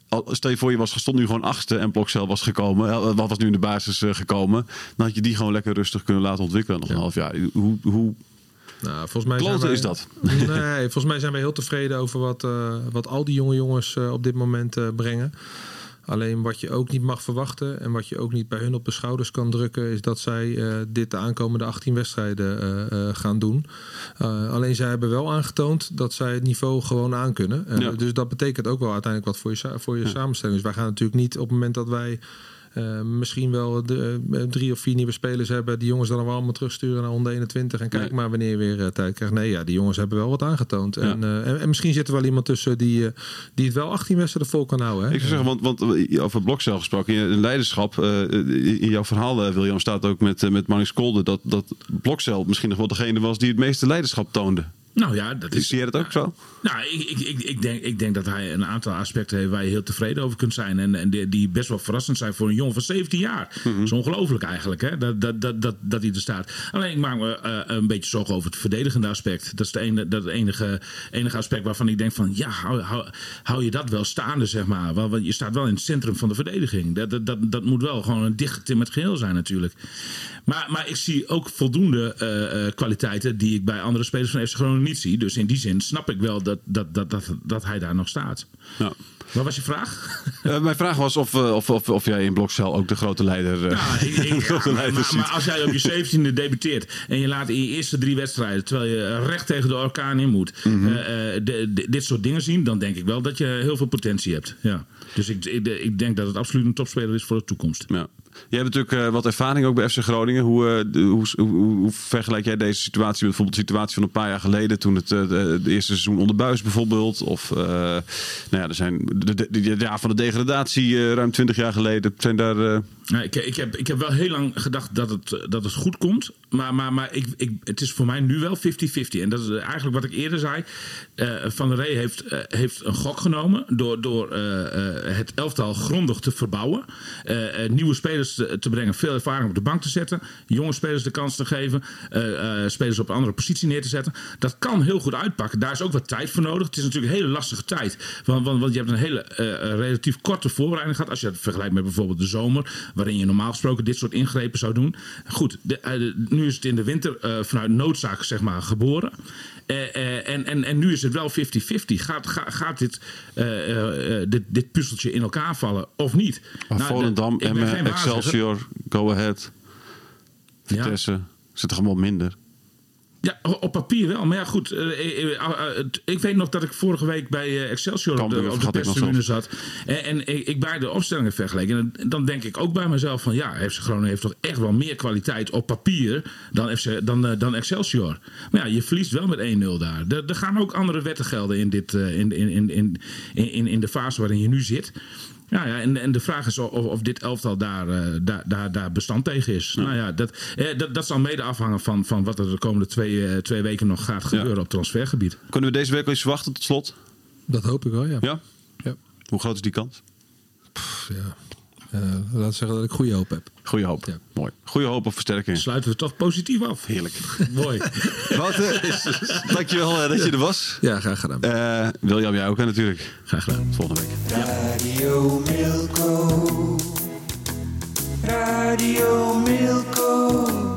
al- stel je voor, je was stond nu gewoon achtste en Blokcel was gekomen. Wat was nu in de basis gekomen? Dan had je die gewoon lekker rustig kunnen laten ontwikkelen nog een half jaar. Hoe, hoe Nou, volgens mij zijn Kloten wij- is dat. Nee, volgens mij zijn wij heel tevreden over wat, wat al die jonge jongens op dit moment brengen. Alleen wat je ook niet mag verwachten en wat je ook niet bij hun op de schouders kan drukken, is dat zij eh, dit de aankomende 18 wedstrijden eh, eh, gaan doen. Alleen zij hebben wel aangetoond dat zij het niveau gewoon aankunnen. Eh, Ja. Dus dat betekent ook wel uiteindelijk wat voor je, voor je samenstelling. Dus wij gaan natuurlijk niet op het moment dat wij eh, misschien wel de, eh, drie of vier nieuwe spelers hebben. Die jongens dan allemaal terugsturen naar 121. En kijk Nee. maar wanneer je weer eh, tijd krijgt. Nee, ja, die jongens hebben wel wat aangetoond. Ja. En, en, en misschien zit er wel iemand tussen die, die het wel 18 wedstrijden vol kan houden. Hè? Ik zou zeggen, want, want over Blokcel gesproken, in leiderschap, in jouw verhaal, William, staat ook met, met Marnix Kolde dat, dat Blokcel misschien nog wel degene was die het meeste leiderschap toonde. Nou ja, dat is... Zie jij dat ook zo? Nou, ik, ik, ik, ik, denk, ik denk dat hij een aantal aspecten heeft waar je heel tevreden over kunt zijn. En, en die, die best wel verrassend zijn voor een jongen van 17 jaar. Mhm. Dat is ongelooflijk eigenlijk, hè? Dat, dat, dat, dat, dat hij er staat. Alleen ik maak me eh, een beetje zorgen over het verdedigende aspect. Dat is de ene, dat enige, enige aspect waarvan ik denk van... ja, hou, hou, hou je dat wel staande, zeg maar. Want, want je staat wel in het centrum van de verdediging. Dat, dat, dat, dat moet wel gewoon een dichtgetimmerd geheel zijn natuurlijk. Maar, maar ik zie ook voldoende eh, eh, kwaliteiten die ik bij andere spelers van FC Groningen Dus in die zin snap ik wel dat, dat, dat, dat, dat hij daar nog staat. Ja. Wat was je vraag? Eh, mijn vraag was of, eh, of, of, of jij in Blokcel ook de grote leider, eh, Ja, ik- ik- de grote ja, leider maar, ziet. maar als jij op je 17e debuteert en je laat in je eerste drie wedstrijden, terwijl je recht tegen de orkaan in moet, Mhm. de- de- dit soort dingen zien, dan denk ik wel dat je heel veel potentie hebt. Ja. Dus ik, ik, ik denk dat het absoluut een topspeler is voor de toekomst. Ja. Jij hebt natuurlijk eh, wat ervaring ook bij FC Groningen. Hoe, eh, de- hoe, hoe, hoe vergelijk jij deze situatie met bijvoorbeeld de situatie van een paar jaar geleden... toen het eh, eerste seizoen onder buis bijvoorbeeld? Of, nou ja, er zijn de, jaar van de degradatie ruim 20 jaar geleden. Zijn daar... Ja, ik, ik, heb, ik heb wel heel lang gedacht dat het, dat het goed komt. Maar, maar, maar ik, ik, het is voor mij nu wel 50-50. En dat is eigenlijk wat ik eerder zei. Van der Rey heeft, heeft een gok genomen door, door het elftal grondig te verbouwen. Nieuwe spelers te, te brengen, veel ervaring op de bank te zetten. Jonge spelers de kans te geven. eh, eh, spelers op een andere positie neer te zetten. Dat kan heel goed uitpakken. Daar is ook wat tijd voor nodig. Het is natuurlijk een hele lastige tijd. Want, want, want je hebt een hele eh, eh, relatief korte voorbereiding gehad. Als je het vergelijkt met bijvoorbeeld de zomer. Waarin je normaal gesproken dit soort ingrepen zou doen. Goed, de, eh, de- nu is het in de winter eh, vanuit noodzaak zeg maar geboren. Eh, eh, en, en, en nu is het wel 50-50. Gaat, gaat, gaat dit, eh, eh, eh, dit, dit puzzeltje in elkaar vallen of niet? Nou, Volendam, Emmen, geen waarzegger. Excelsior, Go Ahead, Ja. Vitesse. Zit er allemaal minder. Ja, op papier wel. Maar ja, goed. eh, eh, eh, ik weet nog dat ik vorige week bij Excelsior op de, op de perstribune zat. En, en ik, ik bij de opstellingen vergeleken. En dan denk ik ook bij mezelf van... Ja, FC Groningen heeft toch echt wel meer kwaliteit op papier dan, FC, dan, dan Excelsior. Maar ja, je verliest wel met 1-0 daar. Er, er gaan ook andere wetten gelden in, dit, in, in, in, in, in, in de fase waarin je nu zit. Ja, ja en, en de vraag is of, of dit elftal daar, eh, daar, daar, daar bestand tegen is. Nou ja, dat, eh, dat, dat zal mede afhangen van, van wat er de komende twee, eh, twee weken nog gaat gebeuren op transfergebied. Kunnen we deze week al iets verwachten tot slot? Dat hoop ik wel, ja. Ja? Ja. Hoe groot is die kans? Pff, ja. Eh, laat ik zeggen dat ik goede hoop heb. Goeie hoop. Ja. Mooi. Goeie hoop op versterking. Sluiten we toch positief af. Heerlijk. Mooi. Wouter, dankjewel eh, dat je er was. Ja, graag gedaan. Eh William, jij ook hè, natuurlijk. Graag gedaan. Volgende week. Radio Milko. Radio Milko.